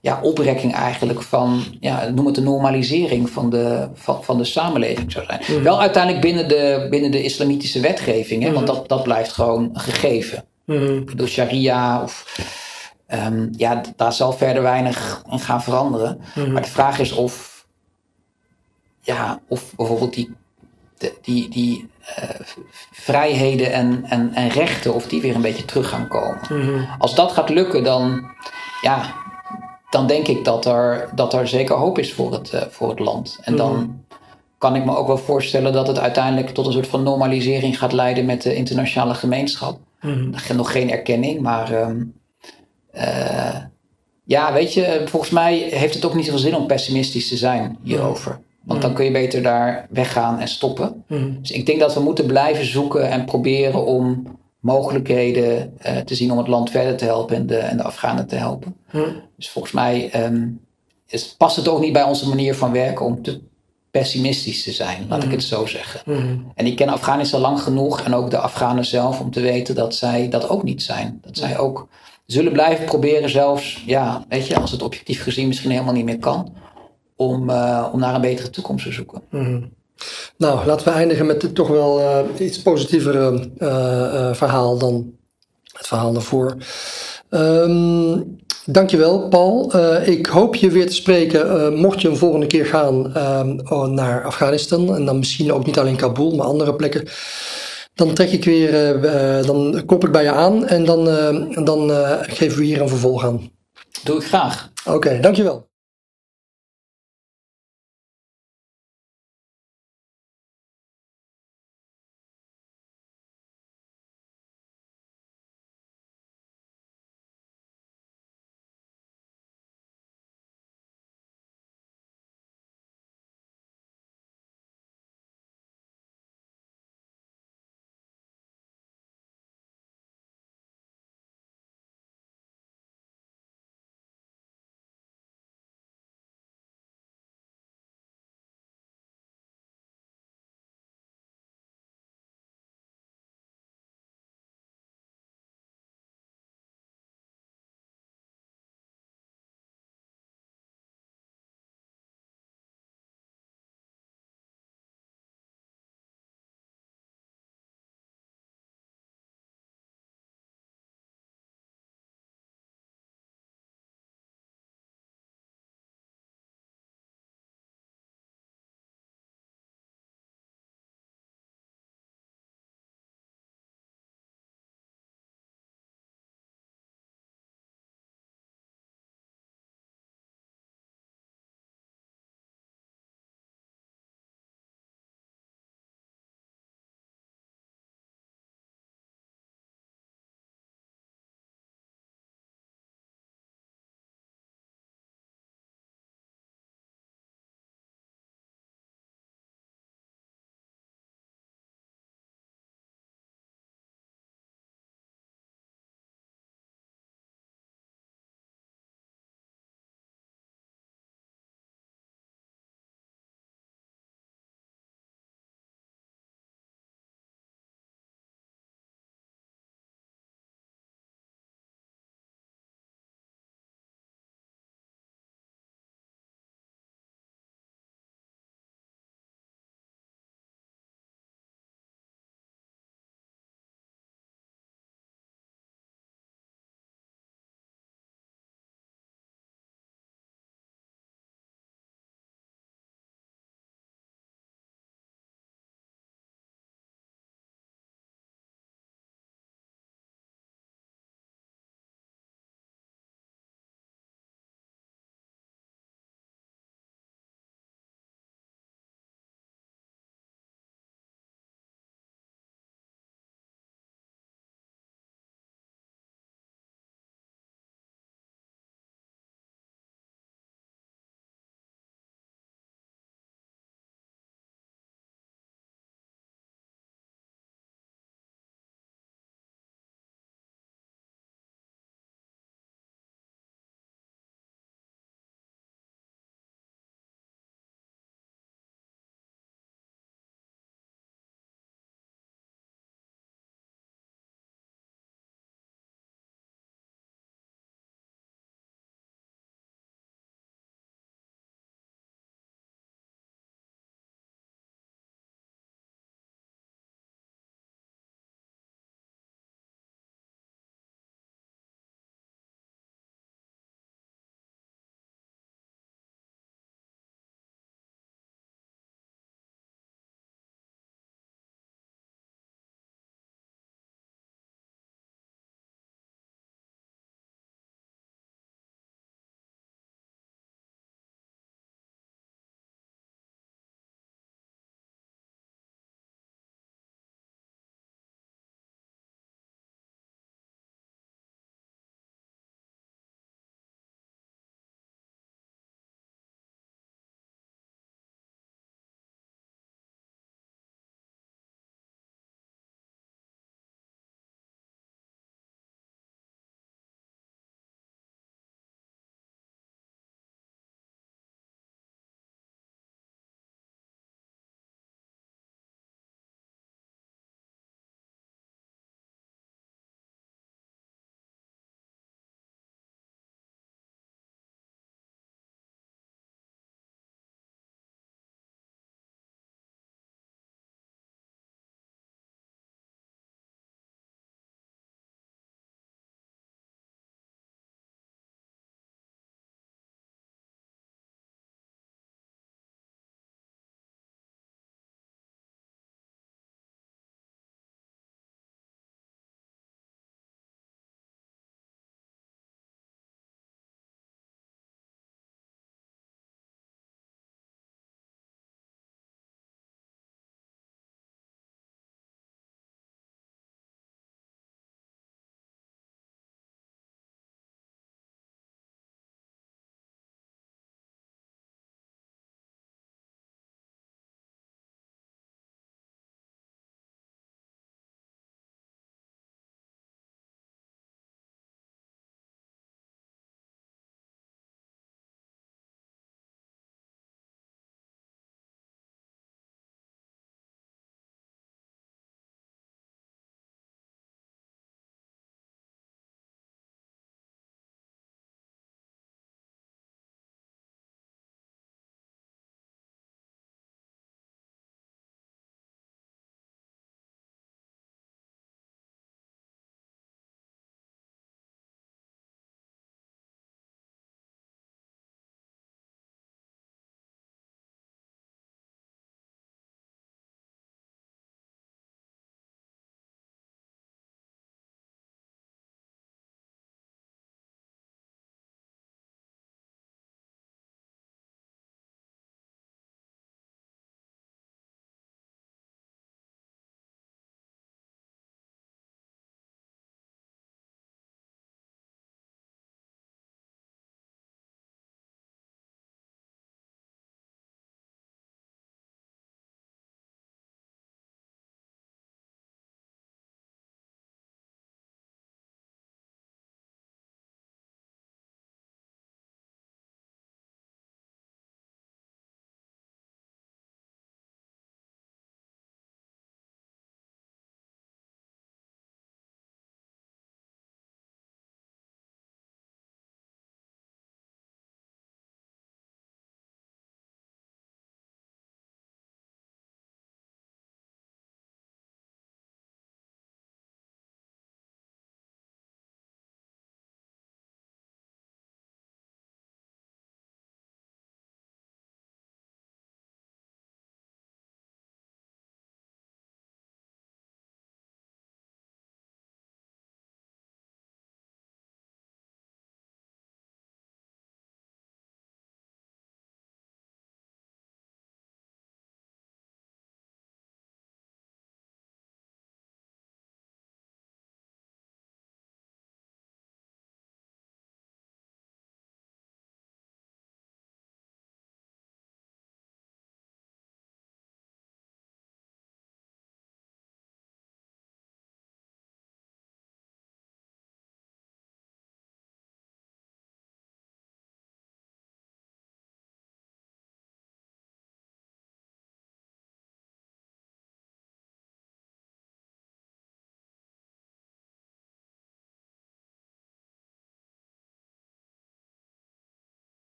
[SPEAKER 2] ja, oprekking eigenlijk van, ja, noem het de normalisering van de, van, van de samenleving zou zijn. Mhm. Wel uiteindelijk binnen de, binnen de islamitische wetgeving, hè, want mhm. dat, dat blijft gewoon gegeven. Mm. Door sharia of... Um, ja, daar zal verder weinig in gaan veranderen. Mhm. Maar de vraag is of, ja, of bijvoorbeeld die, die, die uh, vrijheden en, en, en rechten, of die weer een beetje terug gaan komen. Als dat gaat lukken, dan, ja, dan denk ik dat er, dat er zeker hoop is voor het, uh, voor het land. En dan mhm. kan ik me ook wel voorstellen dat het uiteindelijk tot een soort van normalisering gaat leiden met de internationale gemeenschap. Mm. Nog geen erkenning, maar um, uh, ja, weet je, volgens mij heeft het ook niet zoveel zin om pessimistisch te zijn hierover. Want dan kun je beter daar weggaan en stoppen.
[SPEAKER 1] Mhm.
[SPEAKER 2] Dus ik denk dat we moeten blijven zoeken en proberen om mogelijkheden eh, te zien om het land verder te helpen en de, en de Afghanen te helpen.
[SPEAKER 1] Mhm.
[SPEAKER 2] Dus volgens mij ehm, is, past het ook niet bij onze manier van werken om te pessimistisch te zijn, laat ik het zo zeggen.
[SPEAKER 1] Mhm.
[SPEAKER 2] En ik ken Afghanistan lang genoeg en ook de Afghanen zelf om te weten dat zij dat ook niet zijn. Dat zij ook zullen blijven proberen, zelfs, ja, weet je, als het objectief gezien misschien helemaal niet meer kan, om, eh, om naar een betere toekomst te zoeken.
[SPEAKER 1] Nou, laten we eindigen met het toch wel eh, iets positievere eh, eh, verhaal dan het verhaal daarvoor. Ehm dankjewel, Paul. Ik hoop je weer te spreken. mocht je een volgende keer gaan oh, naar Afghanistan, en dan misschien ook niet alleen Kabul, maar andere plekken. Dan trek ik weer, dan kop ik bij je aan en dan, dan geven we hier een vervolg aan.
[SPEAKER 2] Doe ik graag.
[SPEAKER 1] Oké, dankjewel.